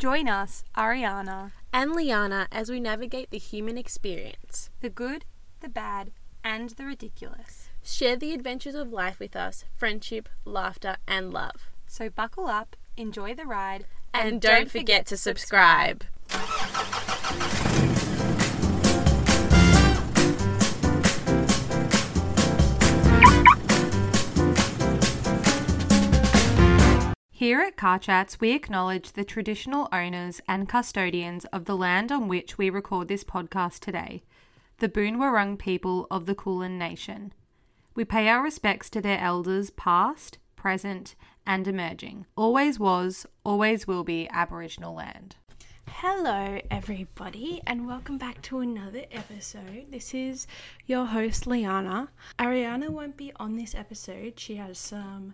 Join us, Ariana, and Liannah as we navigate the human experience. the good, the bad, and the ridiculous. Share the adventures of life with us friendship, laughter, and love. So buckle up, enjoy the ride, And, don't, forget, to subscribe. Here at Car Chats, we acknowledge the traditional owners and custodians of the land on which we record this podcast today, the Boon Wurrung people of the Kulin Nation. We pay our respects to their elders past, present, and emerging. Always was, always will be Aboriginal land. Hello, everybody, and welcome back to another episode. This is your host, Liannah. Ariana won't be on this episode. She has some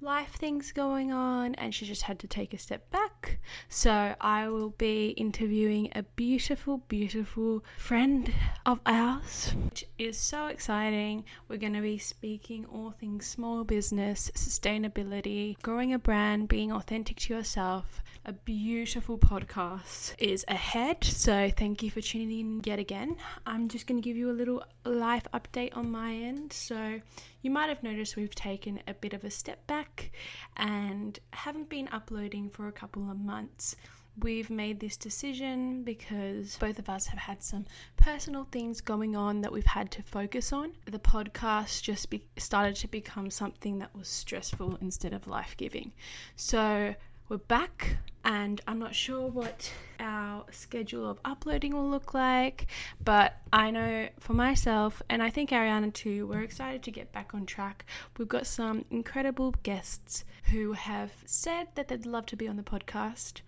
life things going on and she just had to take a step back. So I will be interviewing a beautiful, beautiful friend of ours, which is so exciting. We're going to be speaking all things small business, sustainability, growing a brand, being authentic to yourself. A beautiful podcast is ahead. So thank you for tuning in yet again. I'm just going to give you a little life update on my end. So you might have noticed we've taken a bit of a step back and haven't been uploading for a couple of months. We've made this decision because both of us have had some personal things going on that we've had to focus on. The podcast just be- started to become something that was stressful instead of life giving. So we're back and I'm not sure what our schedule of uploading will look like, but I know for myself, and I think Ariana too, we're excited to get back on track. We've got some incredible guests who have said that they'd love to be on the podcast.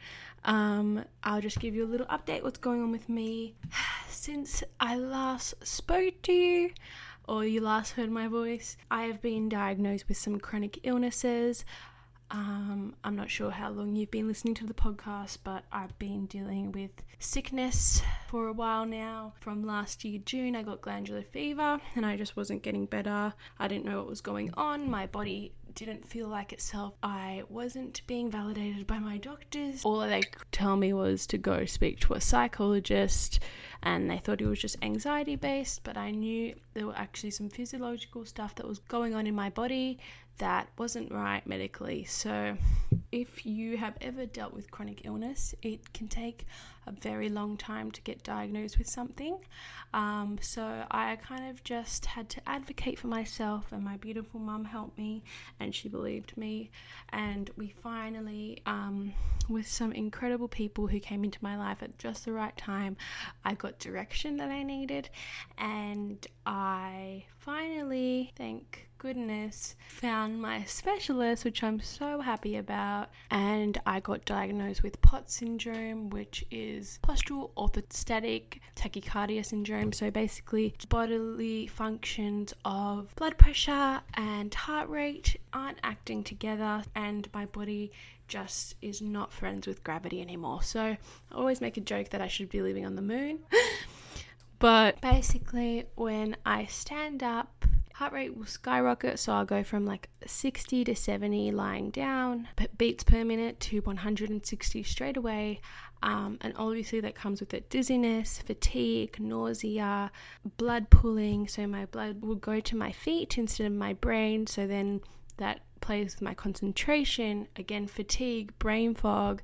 Um, I'll just give you a little update what's going on with me since I last spoke to you or you last heard my voice. I have been diagnosed with some chronic illnesses. Um, I'm not sure how long you've been listening to the podcast, but I've been dealing with sickness for a while now. From last year, June, I got glandular fever and I just wasn't getting better. I didn't know what was going on. My body didn't feel like itself. I wasn't being validated by my doctors. All they could tell me was to go speak to a psychologist, and they thought it was just anxiety based, but I knew there were actually some physiological stuff that was going on in my body that wasn't right medically. So, if you have ever dealt with chronic illness, it can take a very long time to get diagnosed with something. Um, so, I kind of just had to advocate for myself, and my beautiful mum helped me, and she believed me. And we finally, um, with some incredible people who came into my life at just the right time, I got direction that I needed, and I finally, thank goodness, found my specialist, which I'm so happy about. And I got diagnosed with POTS syndrome, which is postural orthostatic tachycardia syndrome. So basically, bodily functions of blood pressure and heart rate aren't acting together, and my body just is not friends with gravity anymore. So I always make a joke that I should be living on the moon. But basically, when I stand up, heart rate will skyrocket. So I'll go from like 60 to 70 lying down, beats per minute to 160 straight away. Um, and obviously, that comes with it dizziness, fatigue, nausea, blood pooling. So my blood will go to my feet instead of my brain. So then that plays with my concentration. Again, fatigue, brain fog,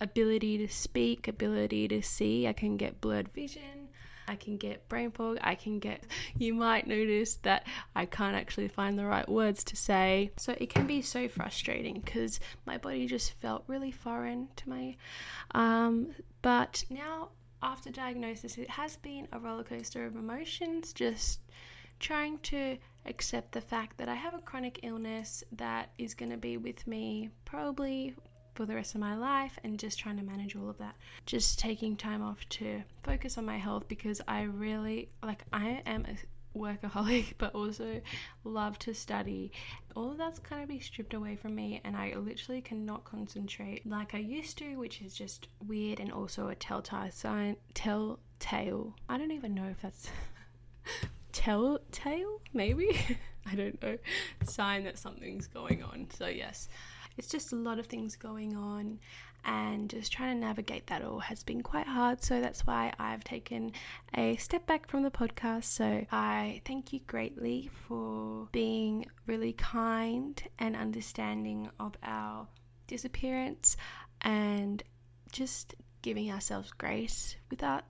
ability to speak, ability to see. I can get blurred vision. I can get brain fog. I can get, you might notice that I can't actually find the right words to say. So it can be so frustrating because my body just felt really foreign to me. Um, but now, after diagnosis, it has been a roller coaster of emotions, just trying to accept the fact that I have a chronic illness that is going to be with me probably for the rest of my life and just trying to manage all of that. Just taking time off to focus on my health because I really like I am a workaholic but also love to study. All of that's kind of be stripped away from me and I literally cannot concentrate like I used to, which is just weird and also a telltale sign telltale. I don't even know if that's telltale, maybe? I don't know. Sign that something's going on. So yes it's just a lot of things going on and just trying to navigate that all has been quite hard. So that's why I've taken a step back from the podcast. So I thank you greatly for being really kind and understanding of our disappearance and just giving ourselves grace with that.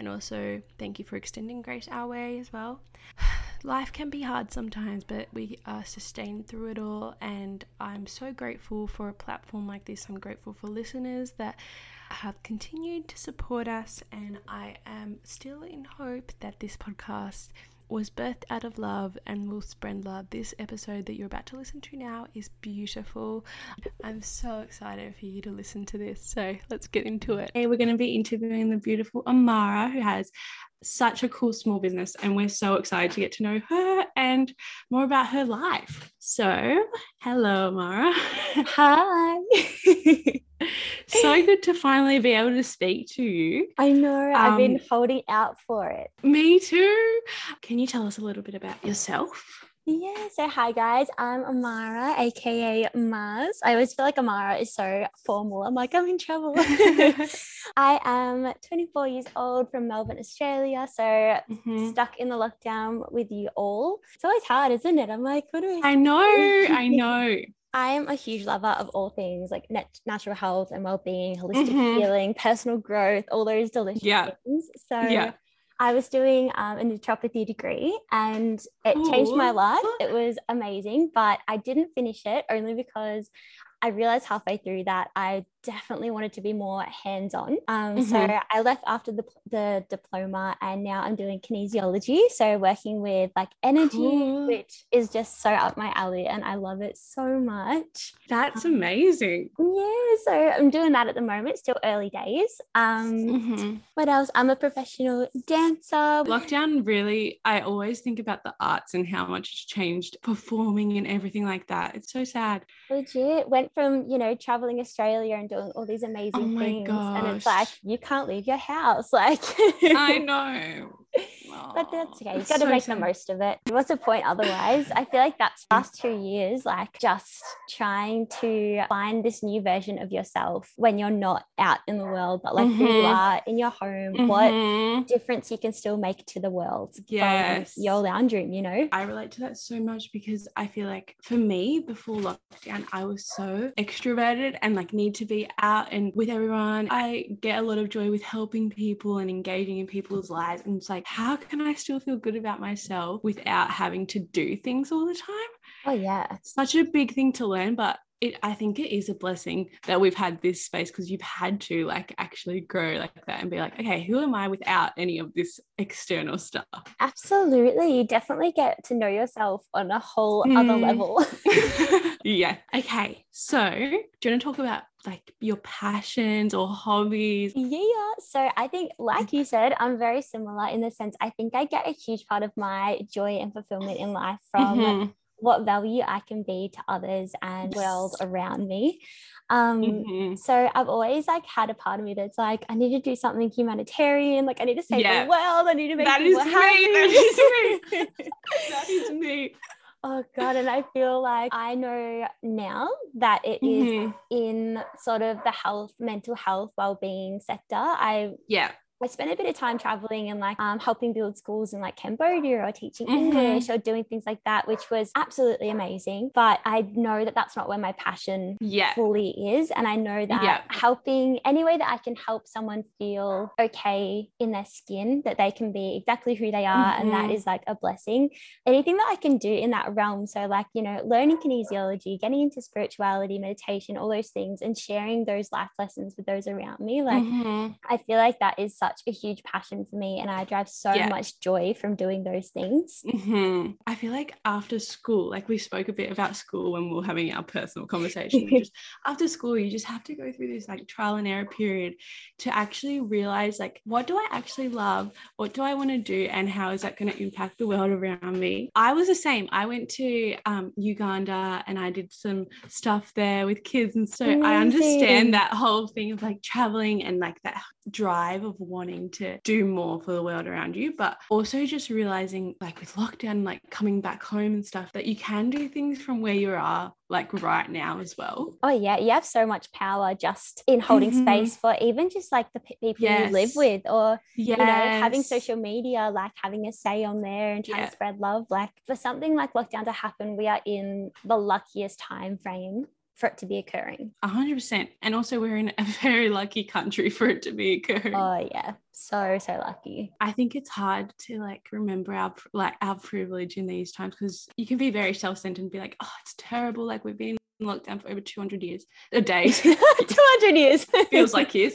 And also, thank you for extending grace our way as well. Life can be hard sometimes, but we are sustained through it all. And I'm so grateful for a platform like this. I'm grateful for listeners that have continued to support us. And I am still in hope that this podcast was birthed out of love and will spread love. This episode that you're about to listen to now is beautiful. I'm so excited for you to listen to this. So let's get into it. Hey, we're going to be interviewing the beautiful Amarah, who has such a cool small business, and we're so excited to get to know her and more about her life. So, hello, Amarah. Hi. so good to finally be able to speak to you. I know. I've been Um, holding out for it. Me too. Can you tell us a little bit about yourself? Yeah. So, hi, guys. I'm Amarah, aka Mars. I always feel like Amarah is so formal. I'm like, I'm in trouble. I am 24 years old from Melbourne, Australia. So, Mhm. stuck in the lockdown with you all. It's always hard, isn't it? I'm like, what do I I know, I know. I am a huge lover of all things like nat- natural health and well-being, holistic Mhm. healing, personal growth, all those delicious Yeah. things. So Yeah. I was doing um, a naturopathy degree and it changed my life. It was amazing, but I didn't finish it only because I realized halfway through that I definitely wanted to be more hands-on. Um, So Mhm. I left after the, the diploma and now I'm doing kinesiology. So working with like energy, Cool. which is just so up my alley and I love it so much. That's amazing. Yeah, so I'm doing that at the moment, still early days. Um, Mhm. what else? I'm a professional dancer. Lockdown really, I always think about the arts and how much it's changed performing and everything like that. It's so sad. Legit went from you know traveling Australia and doing all these oh amazing Oh things, and it's like you can't leave your house, like. I know. But that's okay. You've got to so make the most of it. What's the point otherwise? I feel like that's last two years, like just trying to find this new version of yourself when you're not out in the world, but like who you Mhm. are in your home, what Mhm. difference you can still make to the world Yes. your lounge room, you know? I relate to that so much because I feel like for me before lockdown, I was so extroverted and like need to be out and with everyone. I get a lot of joy with helping people and engaging in people's lives. And it's like, how can I still feel good about myself without having to do things all the time? Oh, yeah. Such a big thing to learn, but it, I think it is a blessing that we've had this space because you've had to like actually grow like that and be like, okay, who am I without any of this external stuff? Absolutely. You definitely get to know yourself on a whole other Hmm. level. yeah. Okay. So, do you want to talk about like your passions or hobbies? Yeah. So I think, like you said, I'm very similar in the sense I think I get a huge part of my joy and fulfillment in life from Mhm, what value I can be to others and world around me. Um, mhm. So I've always like had a part of me that's like, I need to do something humanitarian. Like I need to save Yeah. the world. I need to make That people is me, happy. that That is me. Oh God. And I feel like I know now that it is Mhm. in sort of the health, mental health, well-being sector. I Yeah. I spent a bit of time traveling and like um, helping build schools in like Cambodia or teaching Mhm. English or doing things like that, which was absolutely amazing. But I know that that's not where my passion Yeah. fully is. And I know that Yeah. helping any way that I can help someone feel okay in their skin, that they can be exactly who they are, and that Mhm. is like a blessing. Anything that I can do in that realm. So, like, you know, learning kinesiology, getting into spirituality, meditation, all those things, and sharing those life lessons with those around me. Like, Mhm. I feel like that is such a huge passion for me, and I drive so Yeah. much joy from doing those things. Mhm. I feel like after school, like we spoke a bit about school when we were having our personal conversation. just after school, you just have to go through this like trial and error period to actually realize like what do I actually love, what do I want to do, and how is that going to impact the world around me. I was the same. I went to um, Uganda and I did some stuff there with kids, and so I understand that whole thing of like traveling and like that drive of wanting wanting to do more for the world around you, but also just realizing, like with lockdown, like coming back home and stuff, that you can do things from where you are, like right now as well. Oh yeah, you have so much power just in holding Mhm. space for even just like the p- people you live with, or Yeah, you know, having social media, like having a say on there and trying Yeah. to spread love. Like for something like lockdown to happen, we are in the luckiest time frame for it to be occurring. A hundred percent. And also we're in a very lucky country for it to be occurring. Oh yeah, so so lucky. I think it's hard to like remember our like our privilege in these times because you can be very self-centered and be like, oh, it's terrible. Like we've been in lockdown for over 200 years, a day Two hundred years feels like years.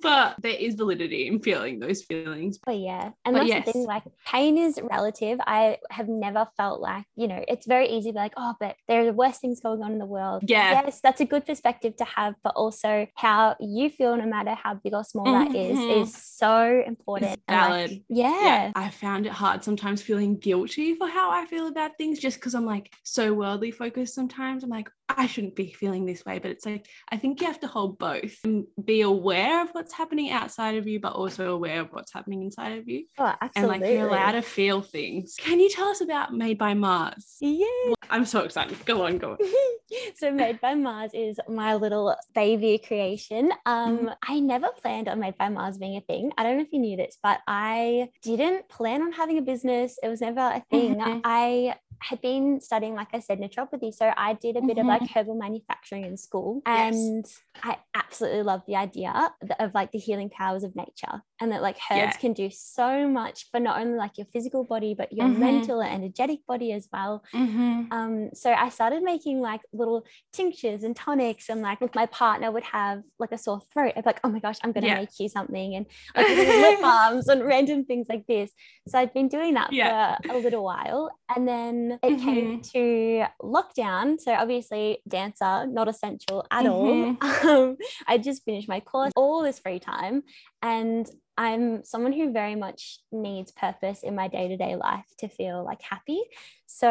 But there is validity in feeling those feelings. But yeah, and But that's the thing. Like pain is relative. I have never felt like you know it's very easy to be like, oh, but there are worse things going on in the world. Yeah. Yes, that's a good perspective to have, but also how you feel, no matter how big or small that is, Mhm. is so important. It's And, like, valid. yeah. I found it hard sometimes feeling guilty for how I feel about things just because I'm like so worldly focused sometimes. I'm like, I shouldn't be feeling this way. But it's like, I think you have to hold both and be aware of what's happening outside of you, but also aware of what's happening inside of you. Oh, And like, you're allowed to feel things. Can you tell us about Made by Mars? Yeah. I'm so excited. Go on, go on. so Made by Mars is my little baby creation. Um, Mm-hmm. I never planned on Made by Mars being a thing. I don't know if you knew this, but I didn't plan on having a business. It was never a thing. Mhm. I had been studying, like I said, naturopathy. So I did a bit of like herbal manufacturing in school. Mm-hmm. Yes. And I absolutely love the idea of like the healing powers of nature and that like herbs Yeah. can do so much for not only like your physical body, but your Mhm. mental and energetic body as well. Mm-hmm. Um, so I started making like little tinctures and tonics, and like my partner would have like a sore throat, I'd be like, oh my gosh, I'm gonna Yeah. make you something, and like little lip balms and random things like this. So I'd been doing that Yeah. for a little while, and then it came Mm-hmm. to lockdown. So obviously, dancer not essential at all. Mm-hmm. Um, I just finished my course, all this free time, and I'm someone who very much needs purpose in my day to day life to feel like happy. So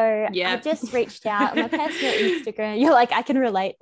I just reached out on my personal Instagram. You're like, I can relate.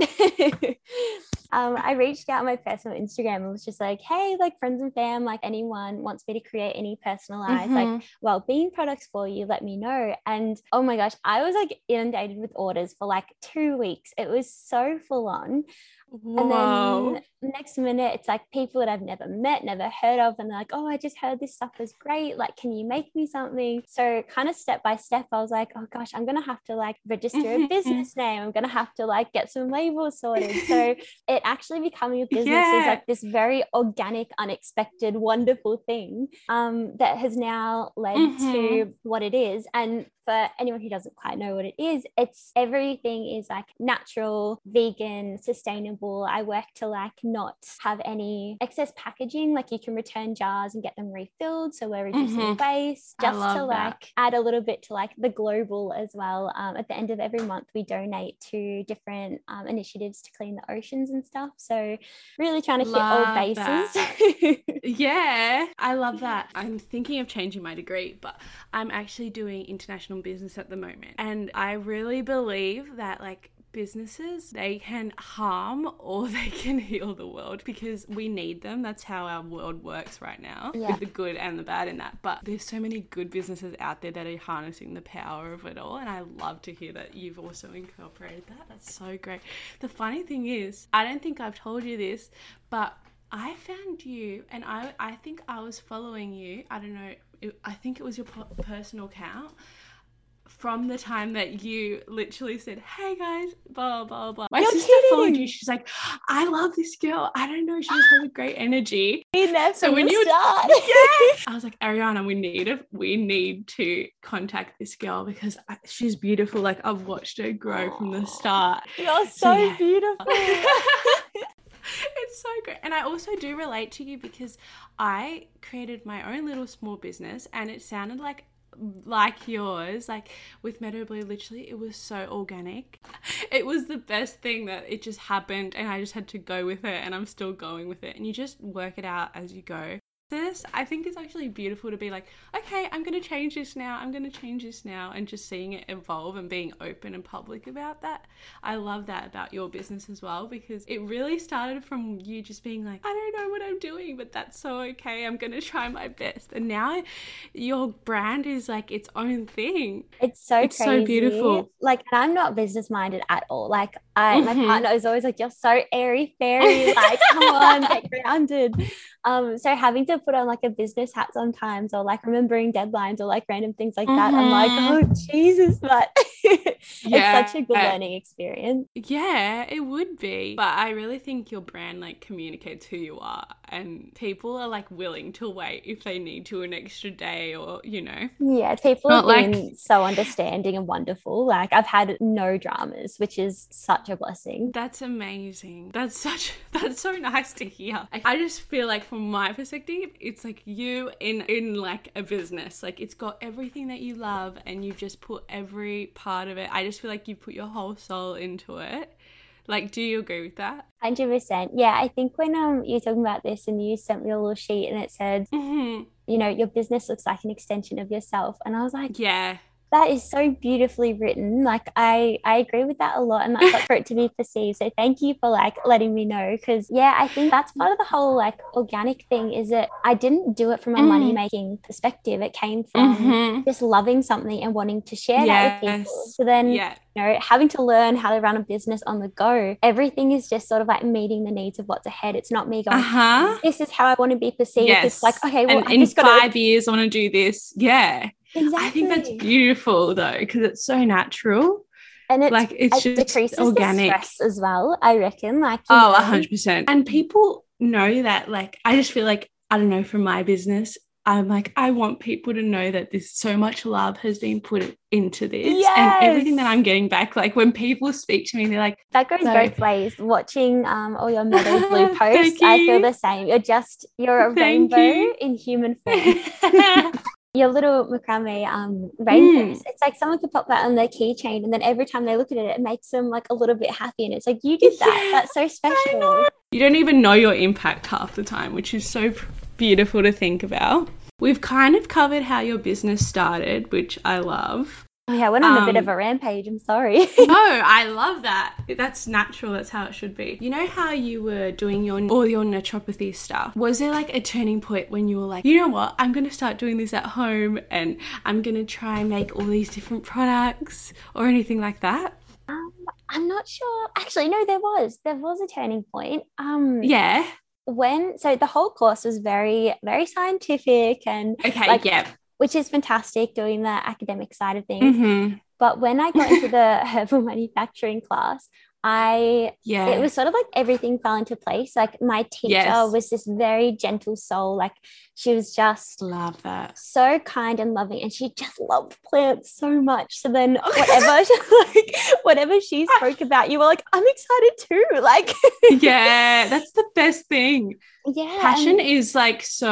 um, I reached out on my personal Instagram and was just like, hey, like friends and fam, like anyone wants me to create any personalized like Mhm. well-being products for you, let me know. And oh my gosh, I was like inundated with orders for like two weeks. It was so full on. And then next minute, it's like people that I've never met, never heard of, and like, "Oh, I just heard this stuff is great. Like, can you make me something?" So, kind of step by step, I was like, "Oh gosh, I'm gonna have to like register a mm-hmm, mm-hmm. business name. I'm gonna have to like get some labels sorted." So, it actually becoming a business is like this very organic, unexpected, wonderful thing um, that has now led to mm-hmm. what it is. And for anyone who doesn't quite know what it is, it's everything is like natural, vegan, sustainable. I work to like not have any excess packaging. Like you can return jars and get them refilled. So we're reducing Mhm. waste just to that. like add a little bit to like the global as well. Um, at the end of every month, we donate to different um, initiatives to clean the oceans and stuff. So really trying to hit all bases. Yeah, I love that. I'm thinking of changing my degree, but I'm actually doing international business at the moment. And I really believe that, like, businesses, they can harm or they can heal the world because we need them. That's how our world works right now, Yeah. with the good and the bad in that. But there's so many good businesses out there that are harnessing the power of it all. And I love to hear that you've also incorporated that. That's so great. The funny thing is, I don't think I've told you this, but I found you, and I I think I was following you. I don't know. I think it was your personal account from the time that you literally said, "Hey guys," blah blah blah. My You're sister followed you. She's like, "I love this girl. I don't know. She just has a great energy." Been there So when the you- start. I was like, Ariana, we need a, we need to contact this girl because I, she's beautiful. Like I've watched her grow from the start. You're So, so yeah. beautiful. it's so great. And I also do relate to you because I created my own little small business and it sounded like like yours like with meadow blue literally it was so organic. It was the best thing that it just happened and i just had to go with it and i'm still going with it. And you just work it out as you go I think it's actually beautiful to be like, okay, I'm going to change this now. I'm going to change this now. And just seeing it evolve and being open and public about that. I love that about your business as well because it really started from you just being like, I don't know what I'm doing, but that's so okay. I'm going to try my best. And now your brand is like its own thing. It's so It's so beautiful. Like, and I'm not business minded at all. Like, I my Mhm. partner is always like, "You're so airy fairy. Like, come on, get grounded." Um, so having to put on like a business hat sometimes, or like remembering deadlines, or like random things like that, I'm like, Mhm. "Oh Jesus!" But Yeah. it's such a good learning experience. Yeah, it would be. But I really think your brand like communicates who you are and people are like willing to wait if they need to an extra day or, you know. Yeah, people Not have like- been so understanding and wonderful. Like, I've had no dramas, which is such a blessing. That's amazing. That's such that's so nice to hear. I- I just feel like from my perspective, it's like you in in like a business. Like it's got everything that you love and you've just put every part of it. I just feel like you put your whole soul into it. Like do you agree with that? Hundred percent. Yeah, I think when um you're talking about this and you sent me a little sheet and it said, hmm you know, your business looks like an extension of yourself, and I was like, Yeah. That is so beautifully written. Like I I agree with that a lot, and that's for it to be perceived. So thank you for like letting me know, because yeah, I think that's part of the whole like organic thing. Is that I didn't do it from a Mm. money making perspective. It came from Mhm. just loving something and wanting to share that with people. So then Yeah. you know, having to learn how to run a business on the go, everything is just sort of like meeting the needs of what's ahead. It's not me going, Uh-huh. this is how I want to be perceived. Yes. It's like, okay, well, and in got to. five years, I want to do this. Yeah. Exactly. I think that's beautiful though, because it's so natural. And it's, like it's it just decreases organic. stress as well, I reckon. Like, Oh, a hundred percent. And people know that. Like, I just feel like I don't know from my business. I'm like, I want people to know that this so much love has been put into this, and everything that I'm getting back. Like when people speak to me, they're like, that goes So- both ways. Watching um all your metal blue posts, I feel the same. You're just you're a Thank rainbow you. in human form. your little macrame um rainbows. Mm. It's like someone could pop that on their keychain, and then every time they look at it, it makes them like a little bit happy. And it's like you did that. Yeah, That's so special. you don't even know your impact half the time, which is so beautiful to think about. We've kind of covered how your business started, which I love. Oh, yeah, I went on a bit of Um, a rampage. I'm sorry. no, I love that. That's natural. That's how it should be. You know how you were doing your all your naturopathy stuff? Was there like a turning point when you were like, you know what? I'm gonna start doing this at home, and I'm gonna try and make all these different products or anything like that? um, I'm not sure. Actually, no, there was there was a turning point. Um, Yeah. when so the whole course was very very scientific and Okay. Like- yeah. Which is fantastic doing the academic side of things. hmm But when I got into the herbal manufacturing class, I Yeah. it was sort of like everything fell into place. Like my teacher Yes. was this very gentle soul. Like she was just love that. so kind and loving and she just loved plants so much. So then whatever like whatever she spoke about, you were like, I'm excited too. Like Yeah, that's the best thing. yeah. Passion and is like so.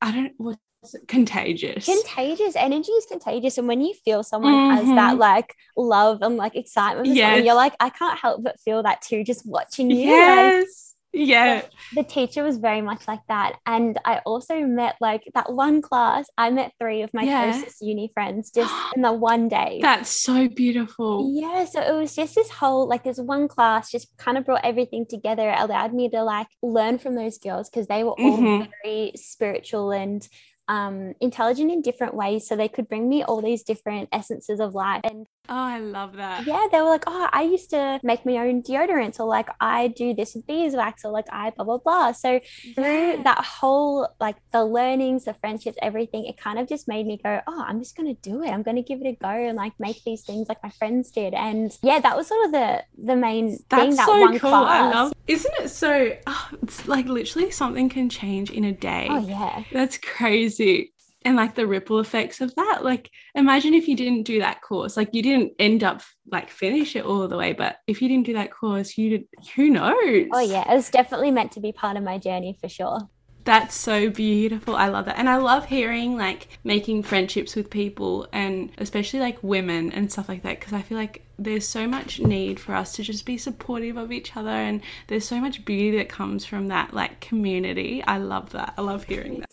I don't what's it? Contagious. contagious energy is contagious and when you feel someone has that Mhm. like love and like excitement for Yes. you're like i can't help but feel that too just watching you Like, yes. Yeah. the teacher was very much like that and i also met like that one class i met three of my Yeah. closest uni friends just in the one day That's so beautiful. yeah so it was just this whole like this one class just kind of brought everything together it allowed me to like learn from those girls because they were all Mhm. very spiritual and um intelligent in different ways so they could bring me all these different essences of life. And Oh, I love that. yeah they were like oh i used to make my own deodorants or like i do this with beeswax or like i blah blah blah so through Yeah. that whole like the learnings the friendships everything it kind of just made me go oh i'm just going to do it i'm going to give it a go and like make these things like my friends did and yeah that was sort of the the main thing That's that so one cool. class I love. Isn't it so? Oh, it's like literally something can change in a day. oh yeah That's crazy. And like the ripple effects of that. Like imagine if you didn't do that course. Like you didn't end up like finish it all the way, but if you didn't do that course, you did who knows? oh yeah it was definitely meant to be part of my journey for sure That's so beautiful. I love that. And I love hearing like making friendships with people and especially like women and stuff like that because I feel like there's so much need for us to just be supportive of each other and there's so much beauty that comes from that like community. I love that. I love hearing that.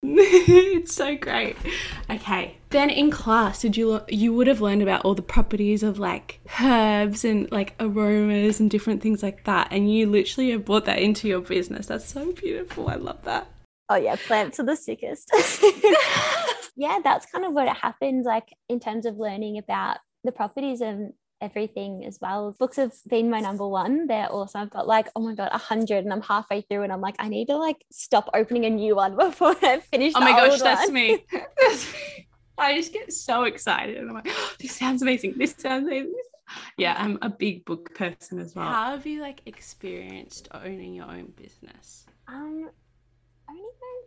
it's so great. Okay. Then in class, did you you would have learned about all the properties of like herbs and like aromas and different things like that, and you literally have brought that into your business. That's so beautiful. I love that. Oh yeah, plants are the sickest. yeah, that's kind of what it happens like in terms of learning about the properties and everything as well. Books have been my number one. They're awesome. I've got like, oh my god, a hundred and I'm halfway through and I'm like, I need to like stop opening a new one before I finish. Oh my gosh, old that's one. me. I just get so excited, and I'm like, oh, this sounds amazing. This sounds amazing. Yeah, I'm a big book person as well. How have you like experienced owning your own business? Um, owning my own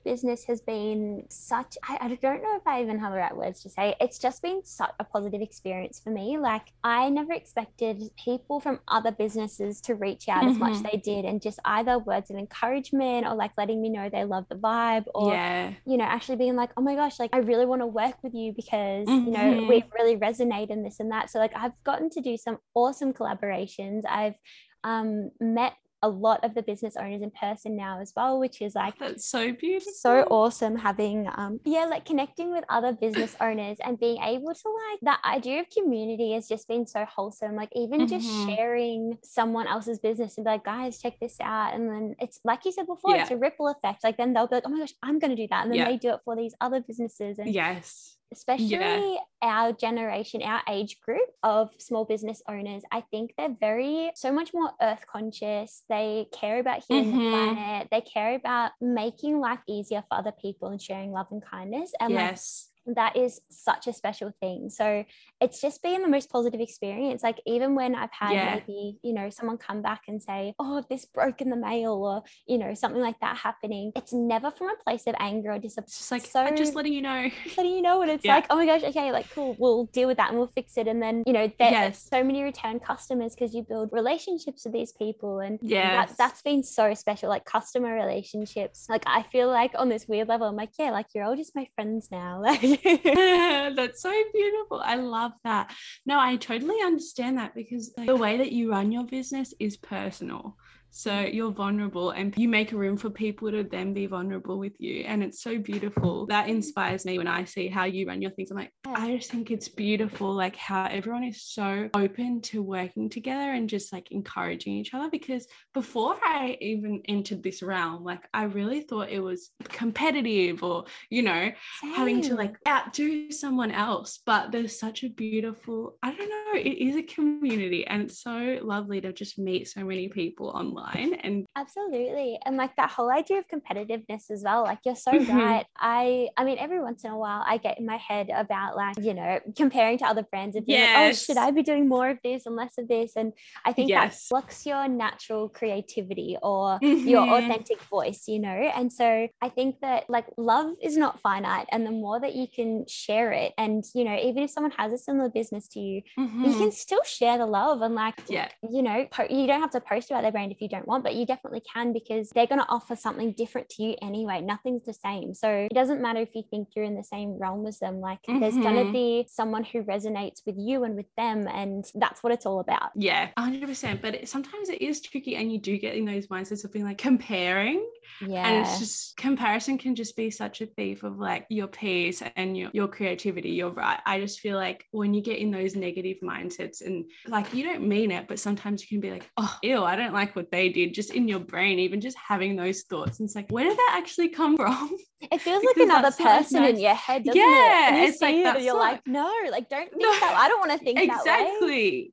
business has been such, I, I don't know if I even have the right words to say. It's just been such a positive experience for me. Like, I never expected people from other businesses to reach out as much as Mhm. they did and just either words of encouragement or like letting me know they love the vibe or, yeah, you know, actually being like, oh my gosh, like, I really want to work with you because, you know, Mhm. we really resonate in this and that. So, like, I've gotten to do some awesome collaborations. I've um, met a lot of the business owners in person now as well, which is like that's so beautiful. so awesome having um yeah like connecting with other business owners and being able to like that idea of community has just been so wholesome like even just Mhm. sharing someone else's business and be like guys check this out and then it's like you said before it's a ripple effect like then they'll be like oh my gosh i'm going to do that and then Yeah. they do it for these other businesses and Yes. Especially our generation, our age group of small business owners, I think they're very, so much more earth conscious. They care about healing Mhm. the planet. They care about making life easier for other people and sharing love and kindness. And yes. That is such a special thing. So it's just been the most positive experience. Like even when I've had Yeah. maybe, you know, someone come back and say, Oh, this broke in the mail or, you know, something like that happening. It's never from a place of anger or disappointment. It's just like so I'm just letting you know. just letting you know and it's Yeah. like oh my gosh okay like cool we'll deal with that and we'll fix it and then you know there's Yes. so many return customers because you build relationships with these people and Yes. that, that's been so special like customer relationships like i feel like on this weird level i'm like yeah like you're all just my friends now like That's so beautiful. I love that. No, I totally understand that because the way that you run your business is personal. So you're vulnerable and you make a room for people to then be vulnerable with you. And it's so beautiful. That inspires me when I see how you run your things. I'm like, I just think it's beautiful, like how everyone is so open to working together and just like encouraging each other. Because before I even entered this realm, like I really thought it was competitive or, you know, having to like outdo someone else but there's such a beautiful i don't know it is a community and it's so lovely to just meet so many people online and Absolutely. And like that whole idea of competitiveness as well. Like you're so Mhm. right. I I mean every once in a while I get in my head about like, you know, comparing to other brands and being like, oh, should I be doing more of this and less of this? And I think Yes. that blocks your natural creativity or your Mhm. authentic voice, you know? And so I think that like love is not finite. And the more that you can share it, and you know, even if someone has a similar business to you, you Mhm. can still share the love and like yeah. you know po- you don't have to post about their brand if you don't want but you definitely can because they're going to offer something different to you anyway. Nothing's the same. So it doesn't matter if you think you're in the same realm as them. Like there's going to be someone who resonates with you and with them and that's what it's all about. Yeah 100% but it, sometimes it is tricky and you do get in those mindsets of being like comparing yeah and it's just comparison can just be such a thief of like your peace and your, your creativity you're right i just feel like when you get in those negative mindsets and like you don't mean it but sometimes you can be like oh ew i don't like what they did just in your brain even just having those thoughts and it's like where did that actually come from? It feels like another person in your head doesn't Yeah, it you it's like, it you're like no like don't think No. that i don't want to think exactly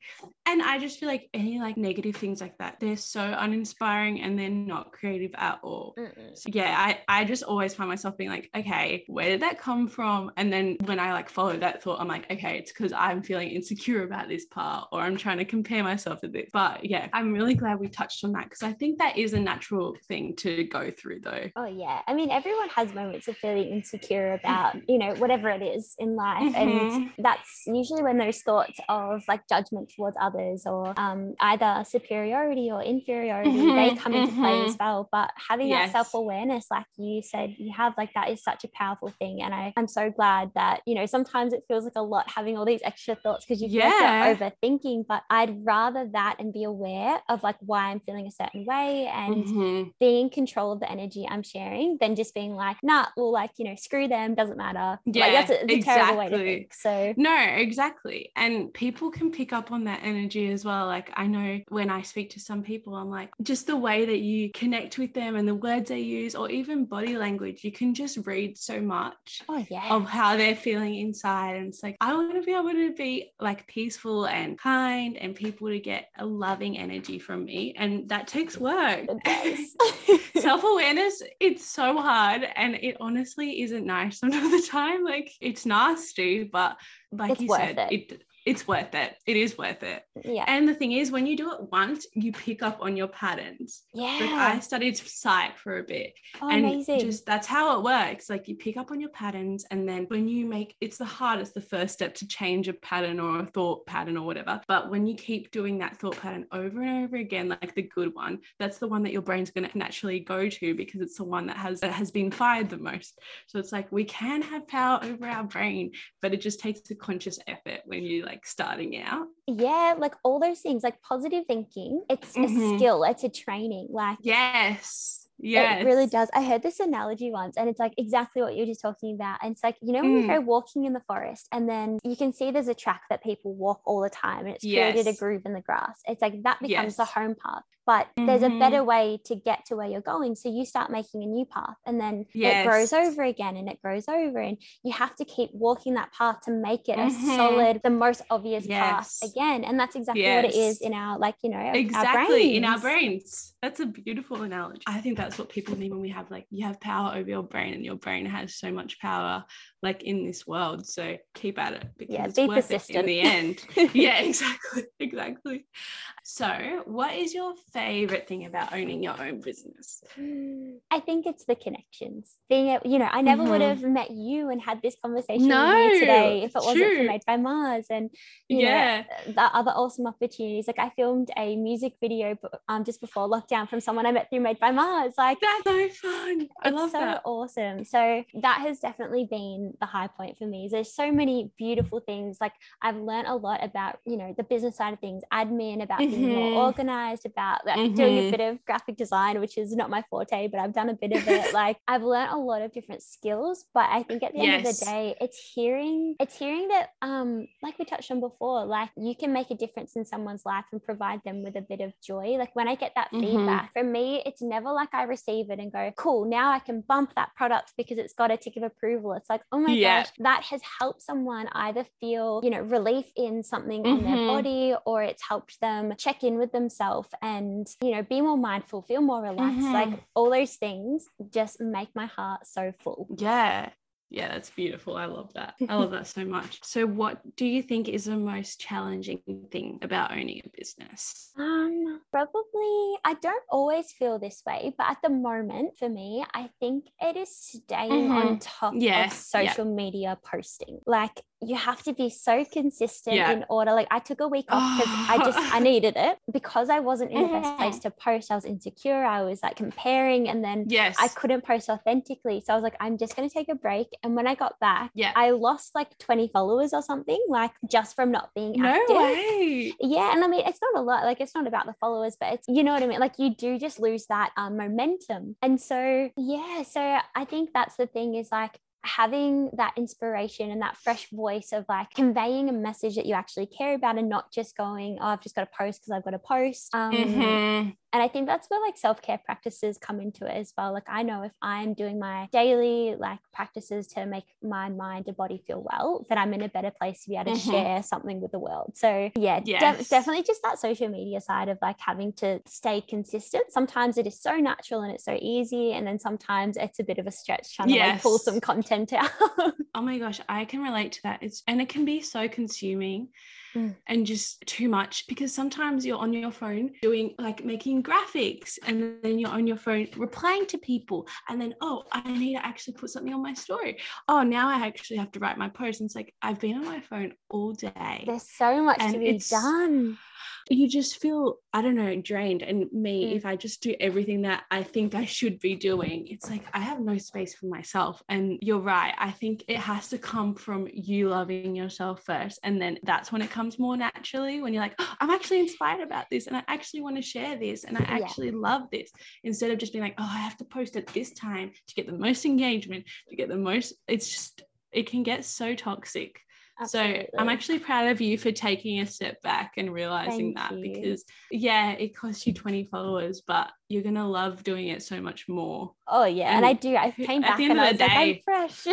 and i just feel like any like negative things like that they're so uninspiring and they're not creative at all Mm-mm. So yeah, I, I just always find myself being like, okay, where did that come from? And then when I like follow that thought, I'm like, okay, it's because I'm feeling insecure about this part or I'm trying to compare myself to this. But yeah, I'm really glad we touched on that because I think that is a natural thing to go through though. Oh yeah. I mean everyone has moments of feeling insecure about, you know, whatever it is in life. And Mhm. that's usually when those thoughts of like judgment towards others others or um, either superiority or inferiority, they come into play as well. But having Yes. that self awareness, like you said, you have like that is such a powerful thing. And I, I'm so glad that, you know, sometimes it feels like a lot having all these extra thoughts because you feel Yeah. like you're overthinking. But I'd rather that and be aware of like why I'm feeling a certain way and Mhm. being in control of the energy I'm sharing than just being like, nah, well, like, you know, screw them, doesn't matter. like, Yeah, that's a, a terrible way to exactly. think. So, No, exactly. And people can pick up on that energy as well. Like, I know when I speak to some people, I'm like, just the way that you connect with them and the words they use, or even body language, you can just read so much oh, yeah. of how they're feeling inside. And it's like, I want to be able to be like peaceful and kind and people to get a loving energy from me. And that takes work. Self awareness, it's so hard. And it honestly isn't nice some of the time. Like, it's nasty, but like It's you said, it. it. It's worth it. It is worth it. yeah. And the thing is, when you do it once, you pick up on your patterns. yeah. Like I studied psych for a bit oh, and amazing. just that's how it works like you pick up on your patterns and then when you make it's the hardest the first step to change a pattern or a thought pattern or whatever but when you keep doing that thought pattern over and over again like the good one that's the one that your brain's going to naturally go to because it's the one that has that has been fired the most so it's like we can have power over our brain but it just takes a conscious effort when you're like starting out yeah. Like all those things, like positive thinking, it's Mhm. a skill, it's a training. Like, yes yes It really does. I heard this analogy once, and it's like exactly what you're just talking about. And it's like, you know, when you Mm. go walking in the forest, and then you can see there's a track that people walk all the time, and it's created a groove in the grass. It's like that becomes the home path. But there's a better way to get to where you're going. So you start making a new path, and then it grows over again, and it grows over. And you have to keep walking that path to make it a Mhm. solid, the most obvious path again. And that's exactly what it is in our, like, you know, our- exactly in our brains. that's a beautiful analogy i think that's what people need when we have like you have power over your brain and your brain has so much power like in this world so keep at it because Yeah, it's worth it in the end yeah exactly exactly so what is your favorite thing about owning your own business I think it's the connections. Being, a- you know, I never would Mhm. have met you and had this conversation with you today if it wasn't for. Made by Mars and you yeah know the other awesome opportunities. Like I filmed a music video um just before lockdown from someone I met through Made by Mars. Like that's so fun i it's love so that awesome. So that has definitely been the high point for me. There's so many beautiful things. Like I've learned a lot about, you know, the business side of things, admin, about being Mhm. more organized, about like doing a Mhm. bit of graphic design, which is not my forte, but I've done a bit of it. like I've learned a lot of different skills, but I think at the end of the day, it's hearing, it's hearing that um, like we touched on before, like you can make a difference in someone's life and provide them with a bit of joy. Like when I get that Mhm. feedback, for me, it's never like I receive it and go, cool, now I can bump that product because it's got a tick of approval. It's like, oh my Yeah. gosh, that has helped someone either feel, you know, relief in something on their Mhm. body or it's helped them check in with themselves and, you know, be more mindful, feel more relaxed. Mhm. Like all those things just make my heart so full. Yeah. Yeah, that's beautiful. I love that. I love that so much. So, what do you think is the most challenging thing about owning a business? Um, probably I don't always feel this way, but at the moment for me, I think it is staying on top of social media posting. Like you have to be so consistent Yeah. in order. Like I took a week off because I just I needed it because I wasn't in the best place to post. I was insecure. I was like comparing and then Yes. I couldn't post authentically. So I was like, I'm just going to take a break. And when I got back, Yeah. I lost like 20 followers or something, like just from not being no active. way. Yeah, and I mean it's not a lot. Like it's not about the followers, but it's you know what I mean. Like you do just lose that um, momentum, and so yeah. So I think that's the thing is like having that inspiration and that fresh voice of like conveying a message that you actually care about and not just going, oh, I've just got to post because I've got to post. Um, Mhm. and I think that's where like self care practices come into it as well. Like I know if I'm doing my daily like practices to make my mind and body feel well, that I'm in a better place to be able to Mhm. share something with the world. So yeah, Yes. definitely just that social media side of like having to stay consistent. Sometimes it is so natural and it's so easy, and then sometimes it's a bit of a stretch trying to like pull some content out. Oh my gosh, I can relate to that. It's and it can be so consuming. Mm. and just too much because sometimes you're on your phone doing like making graphics and then you're on your phone replying to people and then oh I need to actually put something on my story oh now I actually have to write my post and it's like I've been on my phone all day There's so much to be done. You just feel i don't know drained. And me Mm. if i just do everything that i think i should be doing it's like i have no space for myself. And you're right i think it has to come from you loving yourself first. And then that's when it comes more naturally when you're like oh, i'm actually inspired about this and i actually want to share this and i Yeah. actually love this. Instead of just being like oh i have to post at this time to get the most engagement to get the most it's just it can get so toxic so I'm actually proud of you for taking a step back and realizing Thank that you. because yeah, it costs you 20 followers, but you're gonna love doing it so much more. Oh yeah, and, and I do. I came at back the end and of I the was like, I'm day- fresh.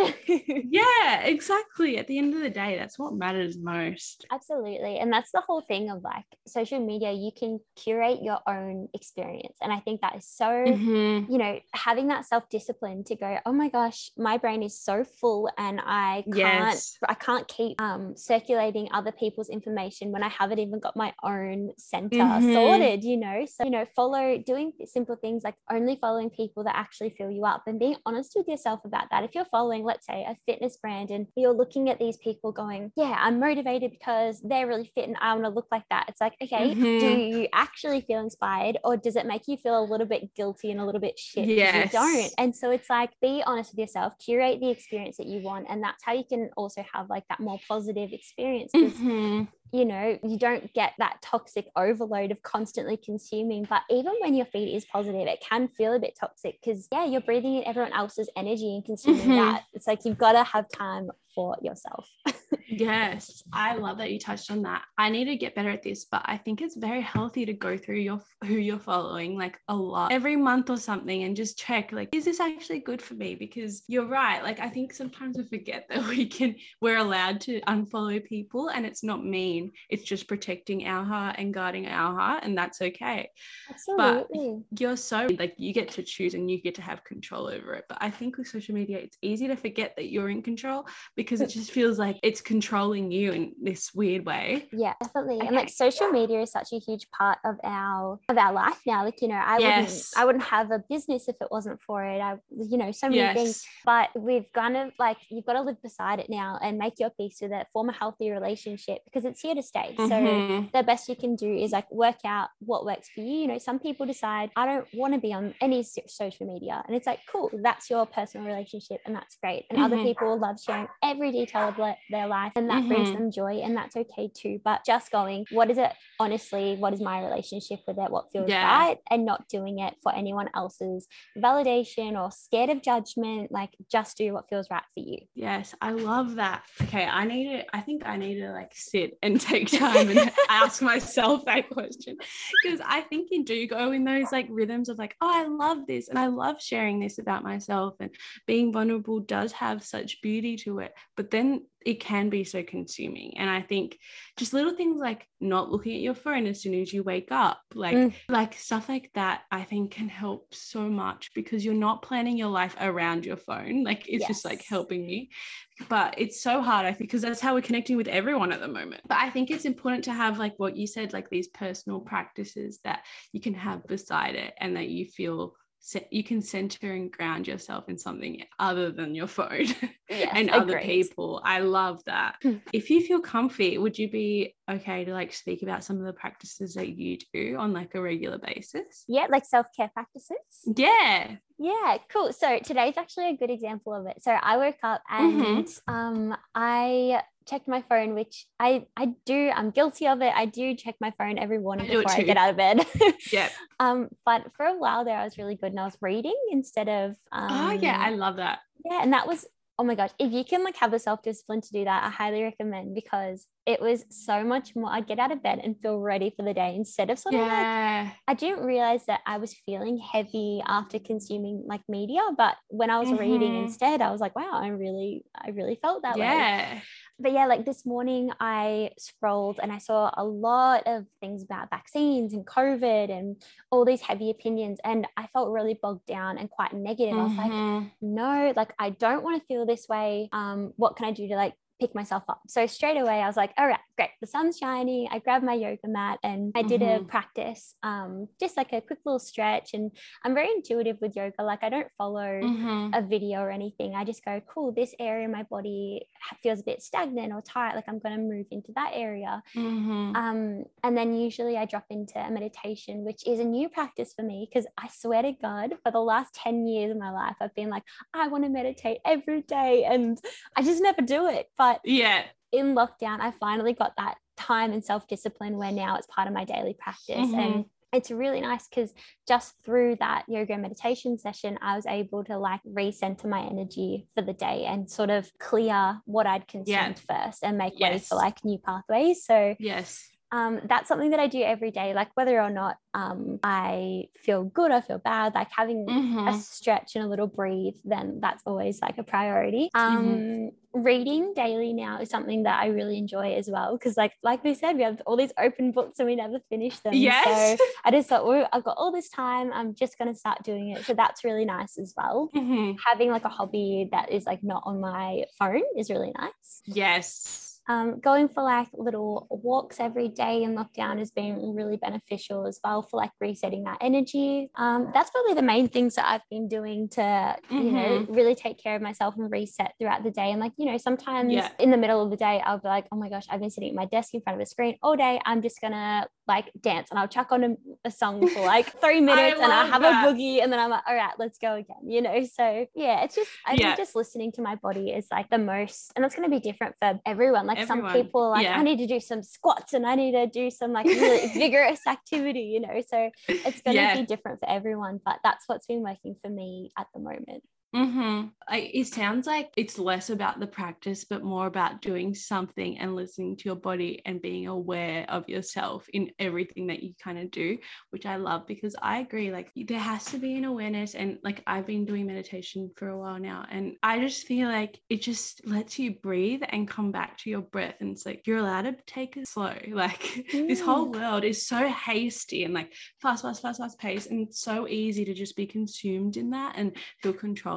Yeah, exactly. At the end of the day, that's what matters most. Absolutely. And that's the whole thing of like social media, you can curate your own experience. And I think that is so, Mhm. you know, having that self discipline to go, oh my gosh, my brain is so full and I can't, Yes. I can't keep um, circulating other people's information when I haven't even got my own center Mhm. sorted, you know? So, you know, follow doing simple things like only following people that actually fill you up and being honest with yourself about that. If you're following, let's say, a fitness brand and you're looking at these people going, yeah, I'm motivated because they're really fit and I want to look like that. It's like, okay, do Mhm. you actually feel inspired or does it make you feel a little bit guilty and a little bit shit? Yes. You don't. And so it's like, be honest with yourself, curate the experience that you want. And that's how you can also have like that more positive experience. Mhm. You know, you don't get that toxic overload of constantly consuming. But even when your feed is positive, it can feel a bit toxic because, yeah, you're breathing in everyone else's energy and consuming Mhm. that. It's like you've got to have time for yourself. Yes, I love that you touched on that. I need to get better at this, but I think it's very healthy to go through your who you're following like a lot every month or something and just check like is this actually good for me? Because you're right. Like I think sometimes we forget that we can we're allowed to unfollow people and it's not mean. It's just protecting our heart and guarding our heart and that's okay. Absolutely. But you're so like you get to choose and you get to have control over it. But I think with social media it's easy to forget that you're in control because it just feels like it's controlling you in this weird way. Yeah, definitely. And like social media is such a huge part of our of our life now. Like, you know, I Yes. wouldn't I wouldn't have a business if it wasn't for it. I you know, so many things. But we've kind of like you've got to live beside it now and make your peace with it, form a healthy relationship because it's here to stay. So Mhm. the best you can do is like work out what works for you. You know, some people decide I don't want to be on any social media, and it's like cool, that's your personal relationship, and that's great. And other Mhm. people love sharing every detail of le- their life, and that brings Mhm. them joy, and that's okay too. But just going, what is it honestly? What is my relationship with it? What feels Yeah. right, and not doing it for anyone else's validation or scared of judgment. Like just do what feels right for you. Yes, I love that. Okay, I need to, I think I need to like sit and take time and ask myself that question because I think you do go in those like rhythms of like, oh, I love this and I love sharing this about myself and being vulnerable does have such beauty to it. But then it can be so consuming. And I think just little things like not looking at your phone as soon as you wake up, like Mm. like stuff like that, I think can help so much because you're not planning your life around your phone. Like it's just like helping you. But it's so hard, I think, because that's how we're connecting with everyone at the moment. But I think it's important to have like what you said, like these personal practices that you can have beside it and that you feel you can center and ground yourself in something other than your phone Yes, and other people. I love that. Hmm. if you feel comfy, would you be okay to like speak about some of the practices that you do on like a regular basis? Yeah, like self care practices. Yeah. Yeah, cool. So today's actually a good example of it. So I woke up Mm-hmm. and um, I checked my phone, which I I do. I'm guilty of it. I do check my phone every morning I before I get out of bed. Yeah. um, but for a while there, I was really good and I was reading instead of. Um, oh yeah, I love that. yeah, and that was oh my gosh, if you can like have the self discipline to do that, I highly recommend because it was so much more. I'd get out of bed and feel ready for the day instead of sort of like I didn't realize that I was feeling heavy after consuming like media, but when I was reading Mhm. instead, I was like, wow, I really, I really felt that way. Yeah. But yeah, like this morning I scrolled and I saw a lot of things about vaccines and COVID and all these heavy opinions. And I felt really bogged down and quite negative. I was like, Mhm. no, like I don't want to feel this way. Um, what can I do to like pick myself up. So straight away, I was like, all right, great. The sun's shining. I grabbed my yoga mat and I did mm-hmm. a practice, um, just like a quick little stretch. And I'm very intuitive with yoga. Like I don't follow mm-hmm. a video or anything. I just go, cool, this area of my body feels a bit stagnant or tight. Like I'm going to move into that area. Mm-hmm. Um, and then usually I drop into a meditation, which is a new practice for me because I swear to God, for the last 10 years of my life, I've been like, I want to meditate every day. And I just never do it. But but yeah, in lockdown, I finally got that time and self discipline where now it's part of my daily practice. Mm-hmm. And it's really nice because just through that yoga meditation session, I was able to like recenter my energy for the day and sort of clear what I'd consumed yeah. first and make yes. way for like new pathways. So, yes, um, that's something that I do every day, like whether or not um, I feel good or feel bad, like having mm-hmm. a stretch and a little breathe, then that's always like a priority. Um, mm-hmm reading daily now is something that I really enjoy as well because like like we said we have all these open books and we never finish them yes. so I just thought well, I've got all this time I'm just going to start doing it so that's really nice as well mm-hmm. having like a hobby that is like not on my phone is really nice yes um, going for like little walks every day in lockdown has been really beneficial as well for like resetting that energy. Um, that's probably the main things that I've been doing to, mm-hmm. you know, mm-hmm. really take care of myself and reset throughout the day. And like, you know, sometimes yeah. in the middle of the day, I'll be like, oh my gosh, I've been sitting at my desk in front of a screen all day. I'm just gonna like dance and I'll chuck on a, a song for like three minutes I and I have that. a boogie and then I'm like, all right, let's go again, you know? So yeah, it's just, I yeah. think just listening to my body is like the most, and it's going to be different for everyone. Like everyone. some people like, yeah. I need to do some squats and I need to do some like really vigorous activity, you know? So it's going to yeah. be different for everyone, but that's what's been working for me at the moment. Mm-hmm. I, it sounds like it's less about the practice, but more about doing something and listening to your body and being aware of yourself in everything that you kind of do, which I love because I agree. Like, there has to be an awareness. And like, I've been doing meditation for a while now, and I just feel like it just lets you breathe and come back to your breath. And it's like, you're allowed to take it slow. Like, mm. this whole world is so hasty and like fast, fast, fast, fast pace. And it's so easy to just be consumed in that and feel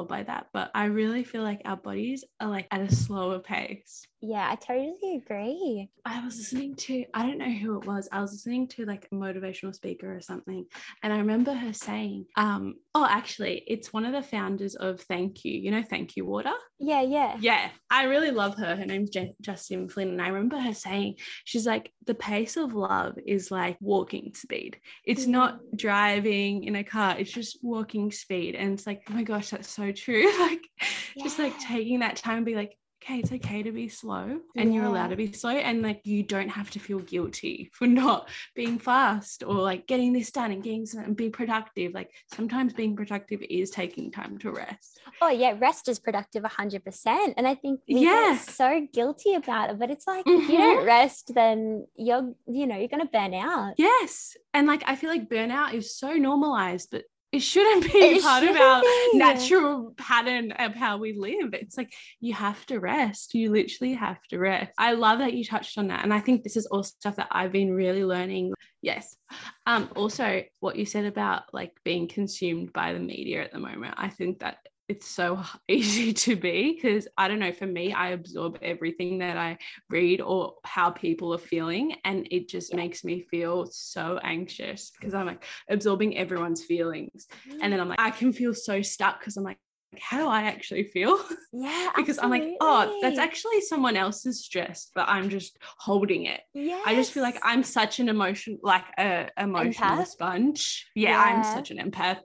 by that. But I really feel like our bodies are like at a slower pace. Yeah, I totally agree. I was listening to, I don't know who it was. I was listening to like a motivational speaker or something. And I remember her saying, um, oh, actually, it's one of the founders of Thank You. You know, Thank You Water? Yeah, yeah. Yeah. I really love her. Her name's Je- Justine Flynn. And I remember her saying, she's like, the pace of love is like walking speed. It's mm-hmm. not driving in a car, it's just walking speed. And it's like, oh my gosh, that's so true. like, yeah. just like taking that time and be like, okay, it's okay to be slow and yeah. you're allowed to be slow. And like you don't have to feel guilty for not being fast or like getting this done and getting some, and be productive. Like sometimes being productive is taking time to rest. Oh yeah, rest is productive 100%. And I think we yeah. get so guilty about it, but it's like mm-hmm. if you don't mm-hmm. rest, then you're, you know, you're going to burn out. Yes. And like I feel like burnout is so normalized, but it shouldn't be it part shouldn't of our natural pattern of how we live. It's like you have to rest. You literally have to rest. I love that you touched on that. And I think this is all stuff that I've been really learning. Yes. Um, also what you said about like being consumed by the media at the moment. I think that it's so easy to be because I don't know, for me, I absorb everything that I read or how people are feeling. And it just yeah. makes me feel so anxious because I'm like absorbing everyone's feelings. And then I'm like, I can feel so stuck because I'm like, how do I actually feel? Yeah. because absolutely. I'm like, oh, that's actually someone else's stress, but I'm just holding it. Yeah. I just feel like I'm such an emotion, like a emotional empath? sponge. Yeah, yeah, I'm such an empath.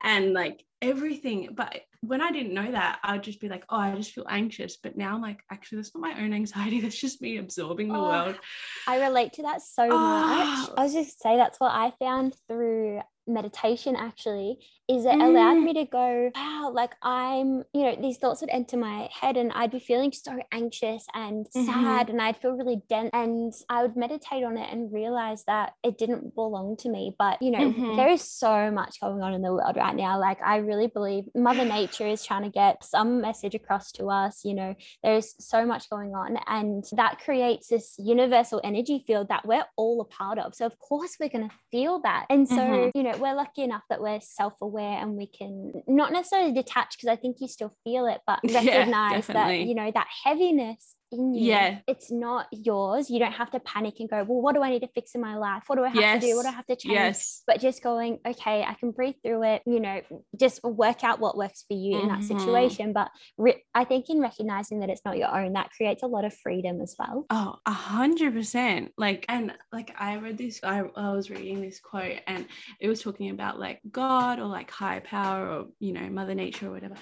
And like everything, but when I didn't know that, I'd just be like, oh, I just feel anxious. But now I'm like, actually, that's not my own anxiety. That's just me absorbing the oh, world. I relate to that so oh. much. Ah. I was just say that's what I found through meditation actually is it mm. allowed me to go wow like i'm you know these thoughts would enter my head and i'd be feeling so anxious and mm-hmm. sad and i'd feel really dense and i would meditate on it and realize that it didn't belong to me but you know mm-hmm. there is so much going on in the world right now like i really believe mother nature is trying to get some message across to us you know there's so much going on and that creates this universal energy field that we're all a part of so of course we're going to feel that and so mm-hmm. you know we're lucky enough that we're self-aware and we can not necessarily detach because I think you still feel it, but recognize yeah, that you know that heaviness in you. Yeah. It's not yours. You don't have to panic and go, well, what do I need to fix in my life? What do I have yes. to do? What do I have to change? Yes. But just going, okay, I can breathe through it, you know, just work out what works for you in that Mhm. situation. But re- I think in recognizing that it's not your own, that creates a lot of freedom as well. Oh, a hundred percent. Like, and like I read this, I, I was reading this quote and it was talking about like God or like high power or, you know, Mother Nature or whatever.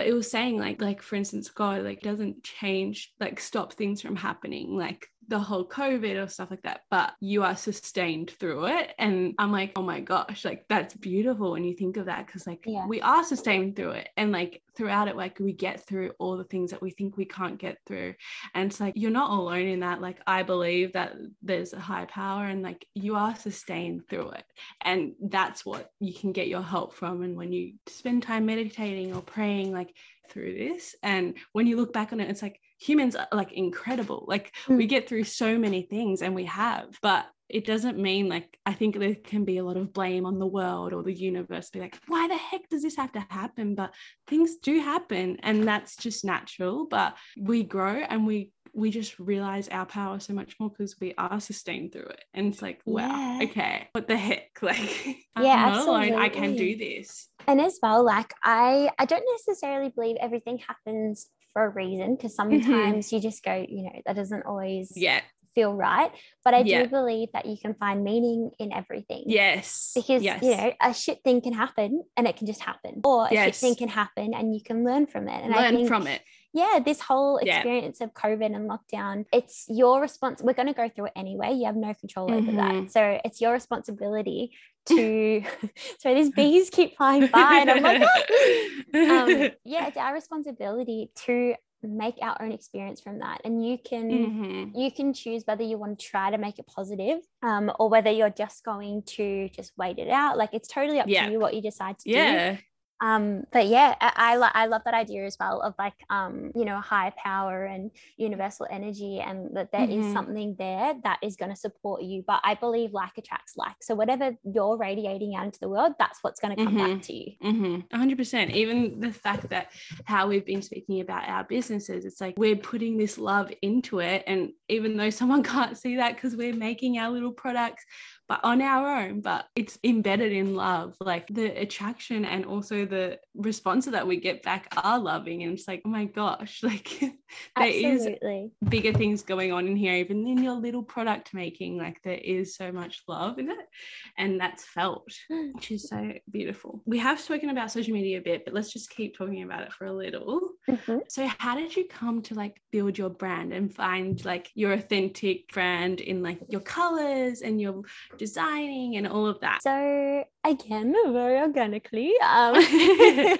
But it was saying like, like for instance, God like doesn't change, like stop things from happening, like the whole COVID or stuff like that. But you are sustained through it. And I'm like, oh my gosh, like that's beautiful when you think of that. Cause like Yeah. we are sustained through it. And like throughout it, like we get through all the things that we think we can't get through and it's like you're not alone in that like i believe that there's a high power and like you are sustained through it and that's what you can get your help from and when you spend time meditating or praying like through this and when you look back on it it's like humans are like incredible. Like we Mm. get through so many things and we have but it doesn't mean like I think there can be a lot of blame on the world or the universe be like why the heck does this have to happen? But things do happen and that's just natural but we grow and we we just realize our power so much more because we are sustained through it. And it's like wow Yeah. okay what the heck? Like Yeah, i'm not alone i can do this. And as well like i i don't necessarily believe everything happens for a reason because sometimes you just go you know that doesn't always yeah feel right but i Yeah. do believe that you can find meaning in everything yes because yes. you know a shit thing can happen and it can just happen or a shit thing can happen and you can learn from it and i learn think from it yeah this whole Yeah. experience of covid and lockdown it's your response we're going to go through it anyway you have no control over Mhm. that so it's your responsibility to so these bees keep flying by and i'm like um, yeah it's our responsibility to make our own experience from that and you can Mhm. you can choose whether you want to try to make it positive um, or whether you're just going to just wait it out like it's totally up Yeah. to you what you decide to do yeah um but yeah i I, lo- I love that idea as well of like um you know high power and universal energy and that there is Mhm. something there that is going to support you but i believe like attracts like so whatever you're radiating out into the world that's what's going to come Mhm. back to you Mm-hmm. 100%. Even the fact that how we've been speaking about our businesses, it's like we're putting this love into it. And even though someone can't see that because we're making our little products, but on our own, but it's embedded in love. Like the attraction and also the response that we get back are loving. And it's like, oh my gosh, like there is absolutely bigger things going on in here, even in your little product making. Like there is so much love in it, and that's felt, which is so beautiful. We have spoken about social media a bit, but let's just keep talking about it for a little. Mhm. So, how did you come to like build your brand and find like your authentic brand in like your colors and your designing and all of that? So again, very organically. Um,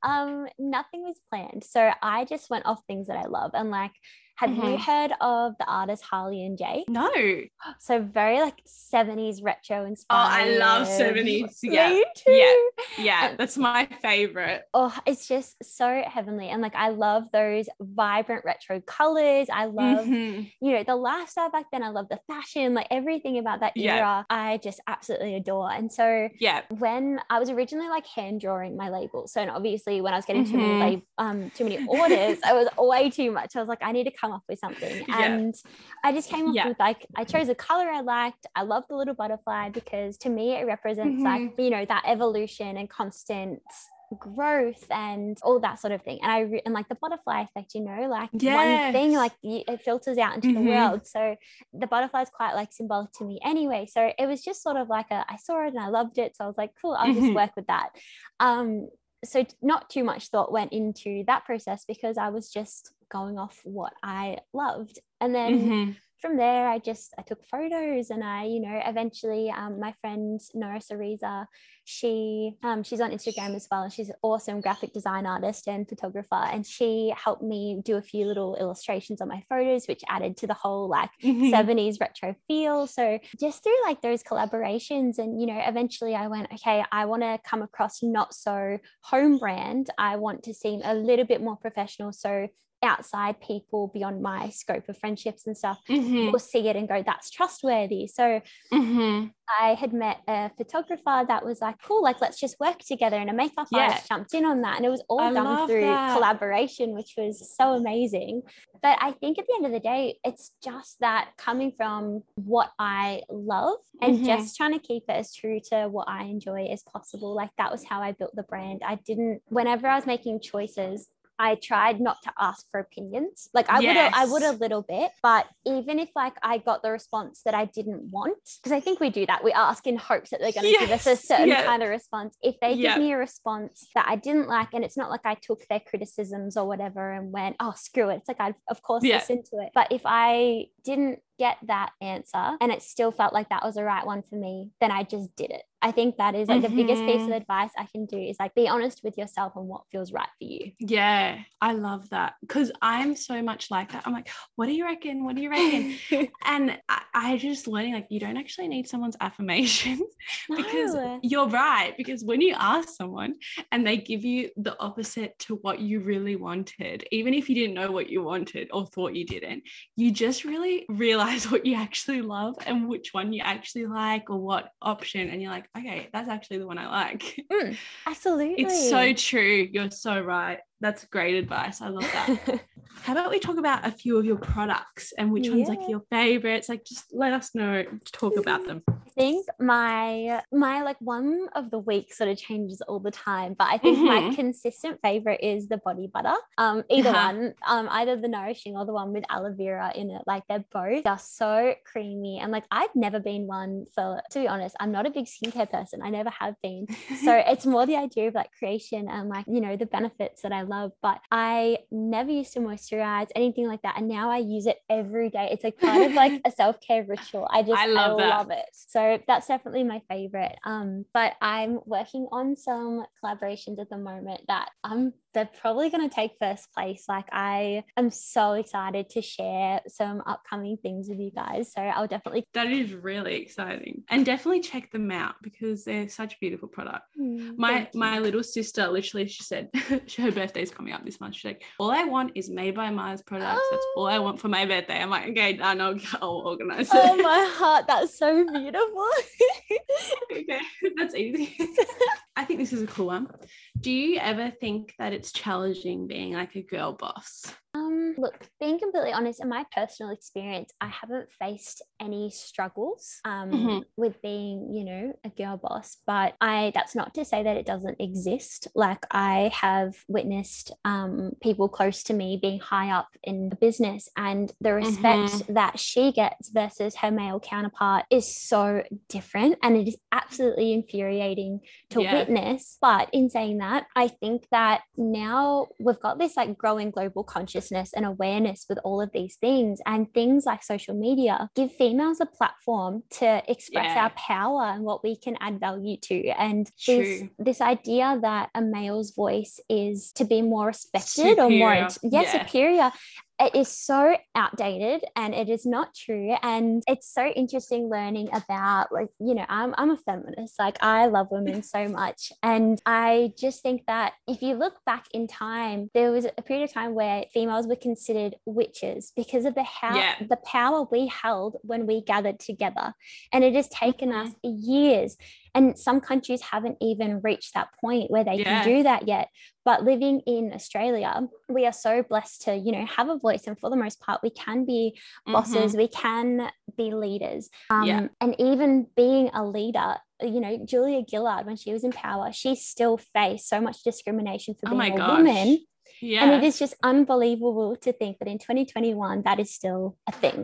um, nothing was planned. So I just went off things that I love. And like, have you Mhm. heard of the artist Harley and Jay? No. So very like 70s retro inspired. Oh. I love 70s. Yeah. Me too. Yeah. Yeah. And- That's my favorite. Oh, it's just so heavenly. And like I love those vibrant retro colors. I love Mhm. you know, the lifestyle back then. I love the fashion, like everything about that Yeah. era. I just absolutely adore. And so Yeah. when I was originally like hand drawing my labels, so and obviously when I was getting too many Mhm. lab- um too many orders, I was way too much. I was like, I need to come up with something, Yeah. and I just came up Yeah. with like I chose a color I liked. I love the little butterfly because to me it represents like Mm-hmm. you know that evolution and constant growth and all that sort of thing and i re- and like the butterfly effect you know like one thing like it filters out into Mhm. the world so the butterfly is quite like symbolic to me anyway so it was just sort of like a i saw it and i loved it so i was like cool i'll just work with that um so not too much thought went into that process because i was just going off what i loved and then Mhm. From there i just i took photos and i you know eventually um, my friend nora Sariza, she um, she's on instagram as well. And she's an awesome graphic design artist and photographer. And she helped me do a few little illustrations on my photos which added to the whole like Mhm. 70s retro feel. So just through like those collaborations and you know eventually i went okay i want to come across not so home brand. I want to seem a little bit more professional. So outside people beyond my scope of friendships and stuff Mhm, will see it and go, that's trustworthy. So mhm. I had met a photographer that was like, cool, like let's just work together. And a makeup Yeah. artist jumped in on that. And it was all I done through that. collaboration, which was so amazing. But I think at the end of the day, it's just that coming from what I love and Mhm. just trying to keep it as true to what I enjoy as possible. Like that was how I built the brand. I didn't, whenever I was making choices, I tried not to ask for opinions. Like I would I would a little bit, but even if like I got the response that I didn't want, because I think we do that, we ask in hopes that they're going to give us a certain yeah. kind of response. If they Yeah. give me a response that I didn't like, and it's not like I took their criticisms or whatever and went, oh screw it. It's like I of course Yeah. listened to it. But if I didn't get that answer and it still felt like that was the right one for me, then I just did it. I think that is like the biggest piece of Mhm. advice I can do is like be honest with yourself and what feels right for you. Yeah, I love that because I'm so much like that. I'm like, what do you reckon? What do you reckon? and I, I just learning like you don't actually need someone's affirmation because No. you're right. Because when you ask someone and they give you the opposite to what you really wanted, even if you didn't know what you wanted or thought you didn't, you just really realize what you actually love and which one you actually like or what option. And you're like, okay, that's actually the one I like. Mm, absolutely. It's so true. You're so right. That's great advice. I love that. How about we talk about a few of your products and which ones like your favorites? Like just let us know, talk about them. I think my my like one of the week sort of changes all the time, but I think my Mhm. consistent favorite is the body butter. Um, either Uh-huh. one, um, either the nourishing or the one with aloe vera in it. Like they're both just so creamy, and like I've never been one for. To be honest, I'm not a big skincare person. I never have been. So it's more the idea of like creation and like you know the benefits that I love. But I never used to moisturize anything like that, and now I use it every day. It's like part of like a self care ritual. I just I love that. love it. So that's definitely my favorite. Um, but I'm working on some collaborations at the moment that I'm they're probably going to take first place. Like I am so excited to share some upcoming things with you guys. So I'll definitely That is really exciting. And definitely check them out because they're such beautiful products. My my little sister literally she said her birthday's coming up this month. She's like, all I want is made by Mars products. That's all I want for my birthday. I'm like, okay, I know I'll organize it. Oh my heart, that's so beautiful. okay, that's easy. I think this is a cool one. Do you ever think that it's challenging being like a girl boss? Um, look, being completely honest, in my personal experience, I haven't faced any struggles um, Mhm. with being, you know, a girl boss. But I that's not to say that it doesn't exist. Like I have witnessed um, people close to me being high up in the business, and the respect that she gets versus her male counterpart is so different, and it is absolutely infuriating to Yeah. witness. But in saying that, I think that now we've got this like growing global consciousness and awareness with all of these things, and things like social media give females a platform to express Yeah. our power and what we can add value to. And this, True. this idea that a male's voice is to be more respected or more, yeah, Yeah. superior it is so outdated and it is not true and it's so interesting learning about like you know I'm I'm a feminist like I love women so much and I just think that if you look back in time there was a period of time where females were considered witches because of the how Yeah. the power we held when we gathered together and it has taken Mhm. us years and some countries haven't even reached that point where they Yeah. can do that yet but living in Australia, we are so blessed to, you know, have a voice. And for the most part, we can be bosses, we can be leaders. Um, Mm-hmm. Yeah. And even being a leader, you know, Julia Gillard, when she was in power, she still faced so much discrimination for Oh being my a gosh. woman. Yeah. And it is just unbelievable to think that in 2021, that is still a thing.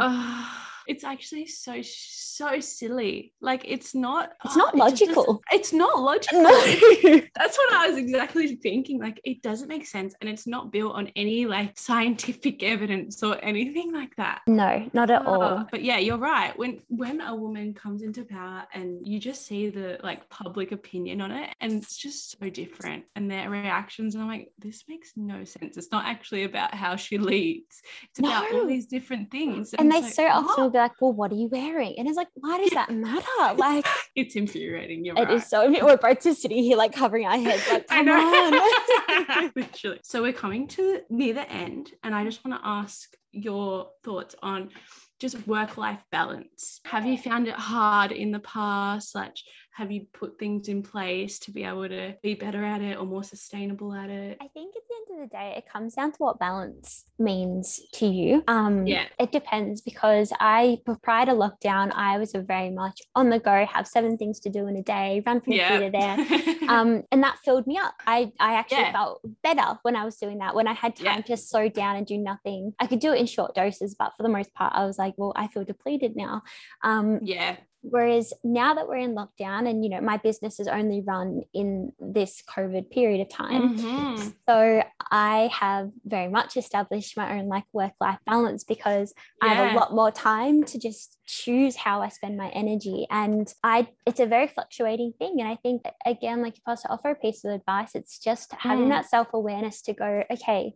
It's actually so so silly. Like it's not. It's not it just doesn't- logical. It's not logical. no. That's what I was exactly thinking. Like it doesn't make sense, and it's not built on any like scientific evidence or anything like that. no, not at all. Uh, but yeah, you're right. When when a woman comes into power and you just see the like public opinion on it, and it's just so different, and their reactions, and I'm like, this makes no sense. It's not actually about how she leads. It's about all these different things. And they it's like, so often? Be like, well, what are you wearing? And it's like, why does that matter? Like, it's infuriating. You're It right. is so. We're both just sitting here like covering our heads, like, I come know. on. literally. So we're coming to near the end, and I just want to ask your thoughts on just work life balance. Have you found it hard in the past? Like, have you put things in place to be able to be better at it or more sustainable at it? I think at the end of the day, it comes down to what balance means to you. Um, Yeah. It depends because I, prior to lockdown, I was very much on the go, have seven things to do in a day, run from here to there. um, and that filled me up. I, I actually Yeah. felt better when I was doing that. When I had time Yeah. to slow down and do nothing, I could do it in short doses, but for the most part, I was like, well, I feel depleted now. Um, yeah. Whereas now that we're in lockdown, and you know, my business is only run in this COVID period of time. Mhm. So I have very much established my own like work life balance because I have a lot more time to just choose how I spend my energy. And I it's a very fluctuating thing. And I think again, like if I was to offer a piece of advice, it's just having Mm. that self-awareness to go, okay,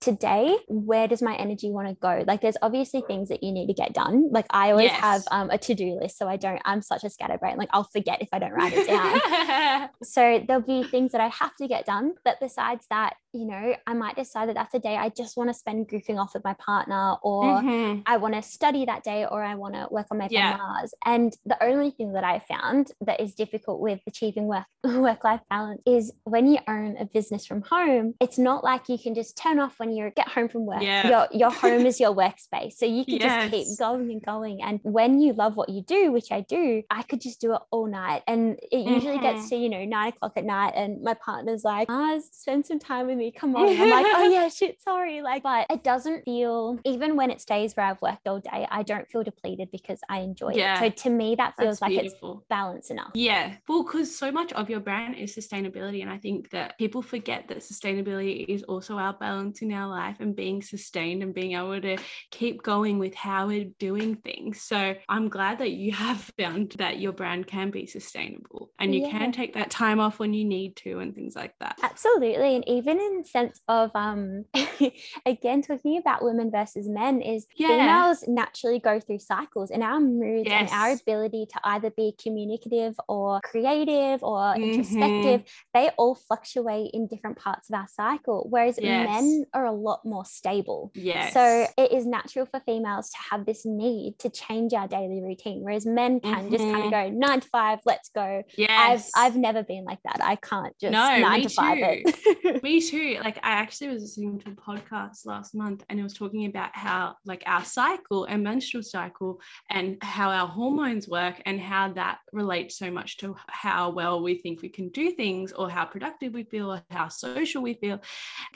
today where does my energy want to go like there's obviously things that you need to get done like i always have um, a to-do list so i don't i'm such a scatterbrain like i'll forget if i don't write it down so there'll be things that I have to get done. But besides that, you know, I might decide that that's a day I just want to spend goofing off with my partner or Mhm. I want to study that day or I want to work on my Yeah. And the only thing that I found that is difficult with achieving work work life balance is when you own a business from home, it's not like you can just turn off when you get home from work. Yeah. Your your home is your workspace. So you can just keep going and going. And when you love what you do, which I do, I could just do it all night. And it usually Mhm. gets to, you know, nine o'clock at night and my partner's like, ah, spend some time with me. Come on. And I'm like, oh yeah, shit, sorry. Like, but it doesn't feel, even when it's days where I've worked all day, I don't feel depleted because I enjoy Yeah. it. So to me, that feels That's like beautiful. it's balanced enough. Yeah, well, because so much of your brand is sustainability. And I think that people forget that sustainability is also our balance in our life and being sustained and being able to keep going with how we're doing things. So I'm glad that you have found that your brand can be sustainable and you Yeah. can take that time off when you need to and things like that. Absolutely. And even in sense of um again talking about women versus men is Yeah. females naturally go through cycles and our moods and our ability to either be communicative or creative or Mm-hmm. introspective, they all fluctuate in different parts of our cycle. Whereas Yes. men are a lot more stable. Yes. So it is natural for females to have this need to change our daily routine, whereas men can just kind of mm-hmm. go nine to five, let's go. yes. I've I've never been like that. I can't just No, nine to five it. Me too. Like I actually was listening to a podcast last month and it was talking about how like our cycle and menstrual cycle and how our hormones work and how that relates so much to how well we think we can do things or how productive we feel or how social we feel.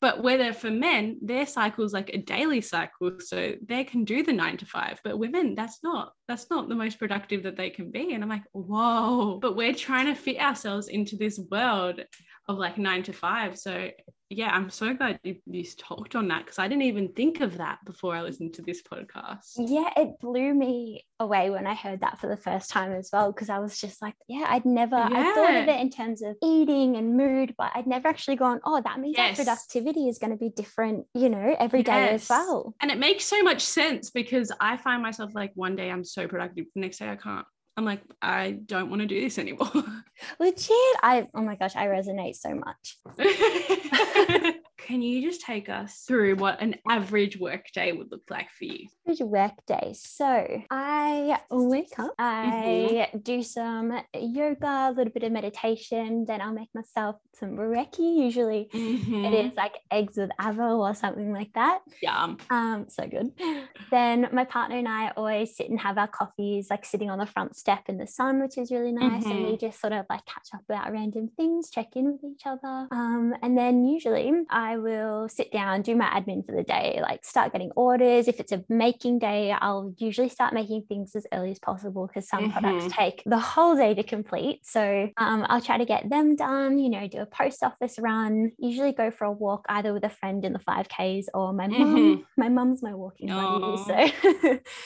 But whether for men, their cycle is like a daily cycle. So they can do the nine to five. But women, that's not that's not the most productive that they can be. And I'm like, whoa. But we're trying to fit ourselves into this world of like nine to five. So yeah, I'm so glad you, you talked on that because I didn't even think of that before I listened to this podcast. Yeah, it blew me away when I heard that for the first time as well. Because I was just like, yeah, I'd never, I thought of it in terms of eating and mood, but I'd never actually gone, oh, that means Yes. our productivity is going to be different, you know, every day as well. And it makes so much sense because I find myself like one day I'm so productive, the next day I can't. I'm like, I don't want to do this anymore. Legit. I, oh my gosh, I resonate so much. Can you just take us through what an average work day would look like for you? Average work day. So I wake up, I do some yoga, a little bit of meditation, then I'll make myself some brekkie. Usually Mhm. it is like eggs with avo or something like that. Yum. Um, so good. Then my partner and I always sit and have our coffees, like sitting on the front step in the sun, which is really nice. And we just sort of like catch up about random things, check in with each other. Um, and then usually I will sit down, do my admin for the day, like start getting orders. If it's a making day, I'll usually start making things as early as possible because some products Mhm. take the whole day to complete. So um, I'll try to get them done, you know, do a post office run, usually go for a walk either with a friend in the 5Ks or my mum. My mum's my walking buddy. So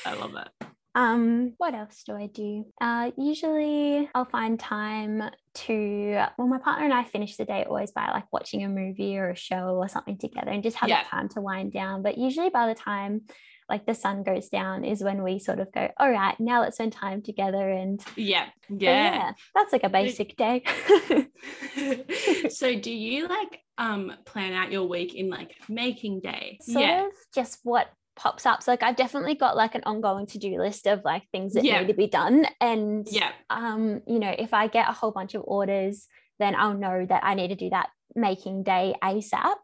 I love that. um what else do I do? Uh usually I'll find time to well my partner and I finish the day always by like watching a movie or a show or something together and just have Yeah. that time to wind down. But usually by the time like the sun goes down is when we sort of go, all right, now let's spend time together. And Yeah. but Yeah. that's like a basic day. so do you like um plan out your week in like making day? sort yeah. of just what pops up. So like I've definitely got like an ongoing to-do list of like things that Yeah. need to be done. And Yeah. um, you know, if I get a whole bunch of orders, then I'll know that I need to do that making day ASAP.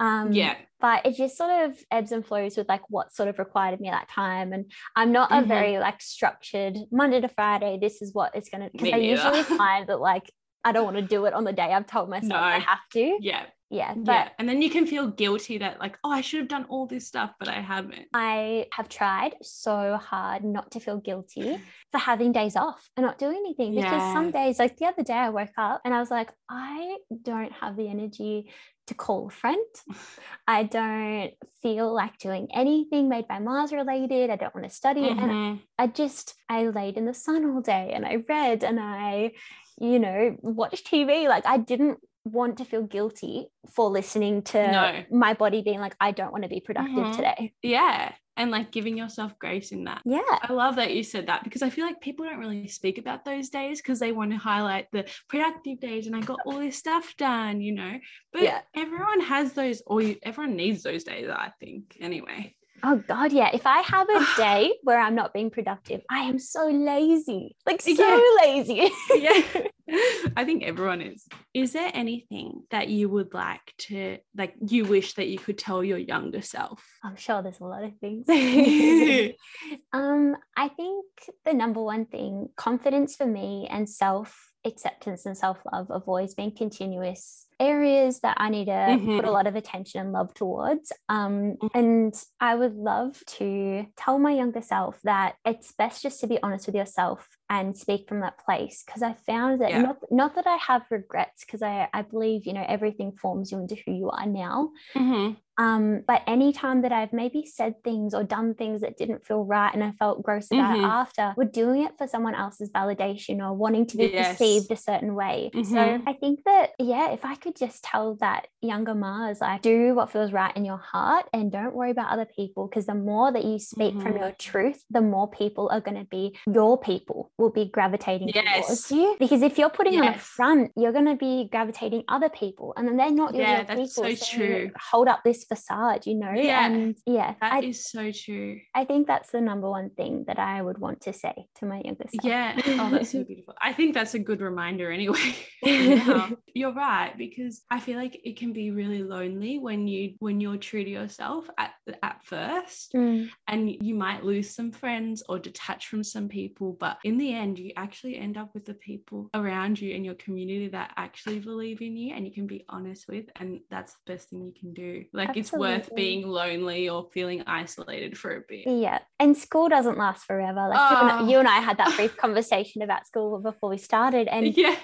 Um, Yeah. but it just sort of ebbs and flows with like what's sort of required of me at that time. And I'm not a Mhm. very like structured Monday to Friday. This is what it's gonna because I usually find that like I don't want to do it on the day I've told myself I have to. Yeah. Yeah, but yeah. And then you can feel guilty that like, oh, I should have done all this stuff, but I haven't. I have tried so hard not to feel guilty for having days off and not doing anything because some days, like the other day, I woke up and I was like, I don't have the energy to call a friend. I don't feel like doing anything made by Mars related. I don't want to study. And Mhm. I just, I laid in the sun all day and I read and I, you know, watched TV. Like I didn't want to feel guilty for listening to No. my body being like, I don't want to be productive Mhm. today. Yeah. And like giving yourself grace in that. Yeah. I love that you said that because I feel like people don't really speak about those days because they want to highlight the productive days and I got all this stuff done, you know. But Yeah. everyone has those, or you, everyone needs those days, I think. Anyway. Oh God, yeah. If I have a day where I'm not being productive, I am so lazy. Like so Yeah. lazy. yeah. I think everyone is. Is there anything that you would like to, like, you wish that you could tell your younger self? I'm sure there's a lot of things. um, I think the number one thing, confidence for me and self acceptance and self love have always been continuous areas that I need to put a Mhm. lot of attention and love towards. Um, Mhm. and I would love to tell my younger self that it's best just to be honest with yourself and speak from that place because I found that Yeah. not, not that I have regrets because I, I believe you know everything forms you into who you are now Mm-hmm. um, but anytime that I've maybe said things or done things that didn't feel right and I felt gross about Mhm. it after, we're doing it for someone else's validation or wanting to be Yes. perceived a certain way. So Mhm. I think that, yeah, if I could just tell that younger Mars, like, do what feels right in your heart and don't worry about other people, because the more that you speak from Mhm. your truth, the more people are going to be your people, will be gravitating Yes. towards you. Because if you're putting on a front, you're going to be gravitating other people, and then they're not your Yeah, that's people. so true. Hold up this facade, you know? Yeah. And yeah, That I, is so true. I think that's the number one thing that I would want to say to my younger self. Yeah. Oh, that's so beautiful. I think that's a good reminder anyway. Yeah. You're right because I feel like it can be really lonely when you when you're true to yourself at at first Mm, and you might lose some friends or detach from some people but in the end you actually end up with the people around you in your community that actually believe in you and you can be honest with and that's the best thing you can do like it's worth being lonely or feeling isolated for a bit yeah. And school doesn't last forever. Like you, and, Oh. you and I had that brief conversation about school before we started. And yeah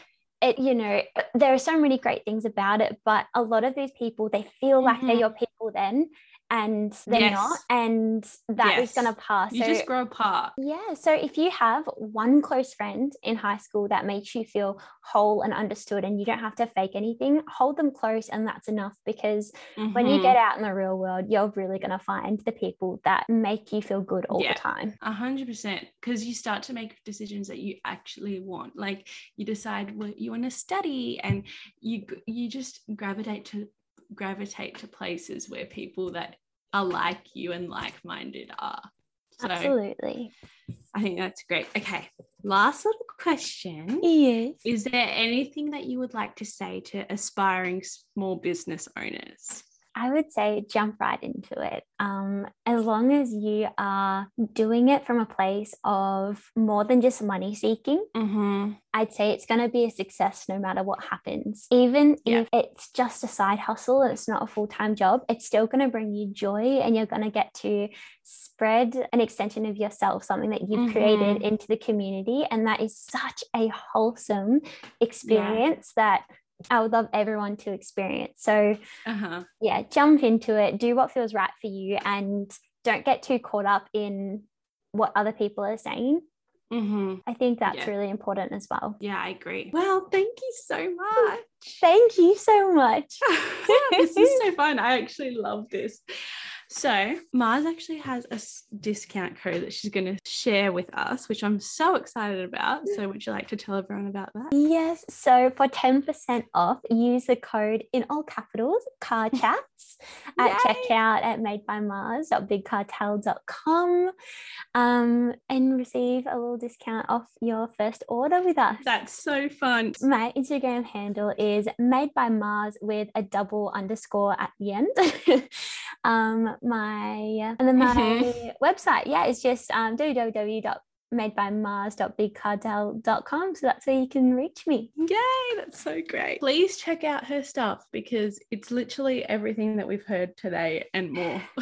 it you know there are so many great things about it but a lot of these people they feel like they're Mhm. your people then and they're Yes. not and that is Yes. going to pass you so just grow apart yeah so if you have one close friend in high school that makes you feel whole and understood and you don't have to fake anything hold them close and that's enough because when you get mm-hmm. out in the real world you're really going to find the people that make you feel good all Yeah. the time A hundred percent, because you start to make decisions that you actually want. Like you decide what you want to study, and you you just gravitate to gravitate to places where people that are like you and like minded are. So absolutely I think that's great. Okay, last little question: yes Is there anything that you would like to say to aspiring small business owners? I would say jump right into it. Um, as long as you are doing it from a place of more than just money seeking, Mm-hmm. I'd say it's going to be a success no matter what happens. Even Yeah. if it's just a side hustle and it's not a full time job, it's still going to bring you joy and you're going to get to spread an extension of yourself, something that you've created Mhm. into the community. And that is such a wholesome experience that I would love everyone to experience. So, Uh huh. yeah, jump into it, do what feels right for you, and don't get too caught up in what other people are saying. Mm-hmm. I think that's Yeah. really important as well. Yeah, I agree. Well, thank you so much. Thank you so much. this is so fun. I actually love this. So Mars actually has a discount code that she's going to share with us, which I'm so excited about. So would you like to tell everyone about that? Yes, so for 10% off, use the code in all capitals, car chats, at checkout at madebymars.bigcartel.com um, and receive a little discount off your first order with us. That's so fun. My Instagram handle is made by Mars with a double underscore at the end. um, my and then my Mhm. website, yeah, it's just um, www.madebymars.bigcartel.com. So that's where you can reach me. Yay, that's so great. Please check out her stuff because it's literally everything that we've heard today and more.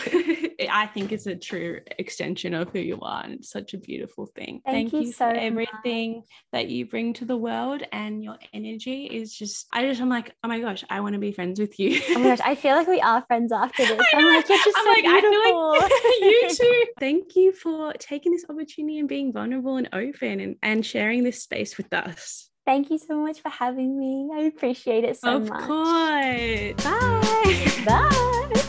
I think it's a true extension of who you are, and it's such a beautiful thing. Thank you for so everything that you bring to the world, and your energy is just, I just, I'm like, oh my gosh, I want to be friends with you. Oh my gosh, I feel like we are friends after this. I'm like, you're just I'm so like, I feel beautiful. like you too. Thank you for taking this opportunity and being vulnerable and open and, and sharing this space with us. Thank you so much for having me. I appreciate it so of much. course. Bye. Bye.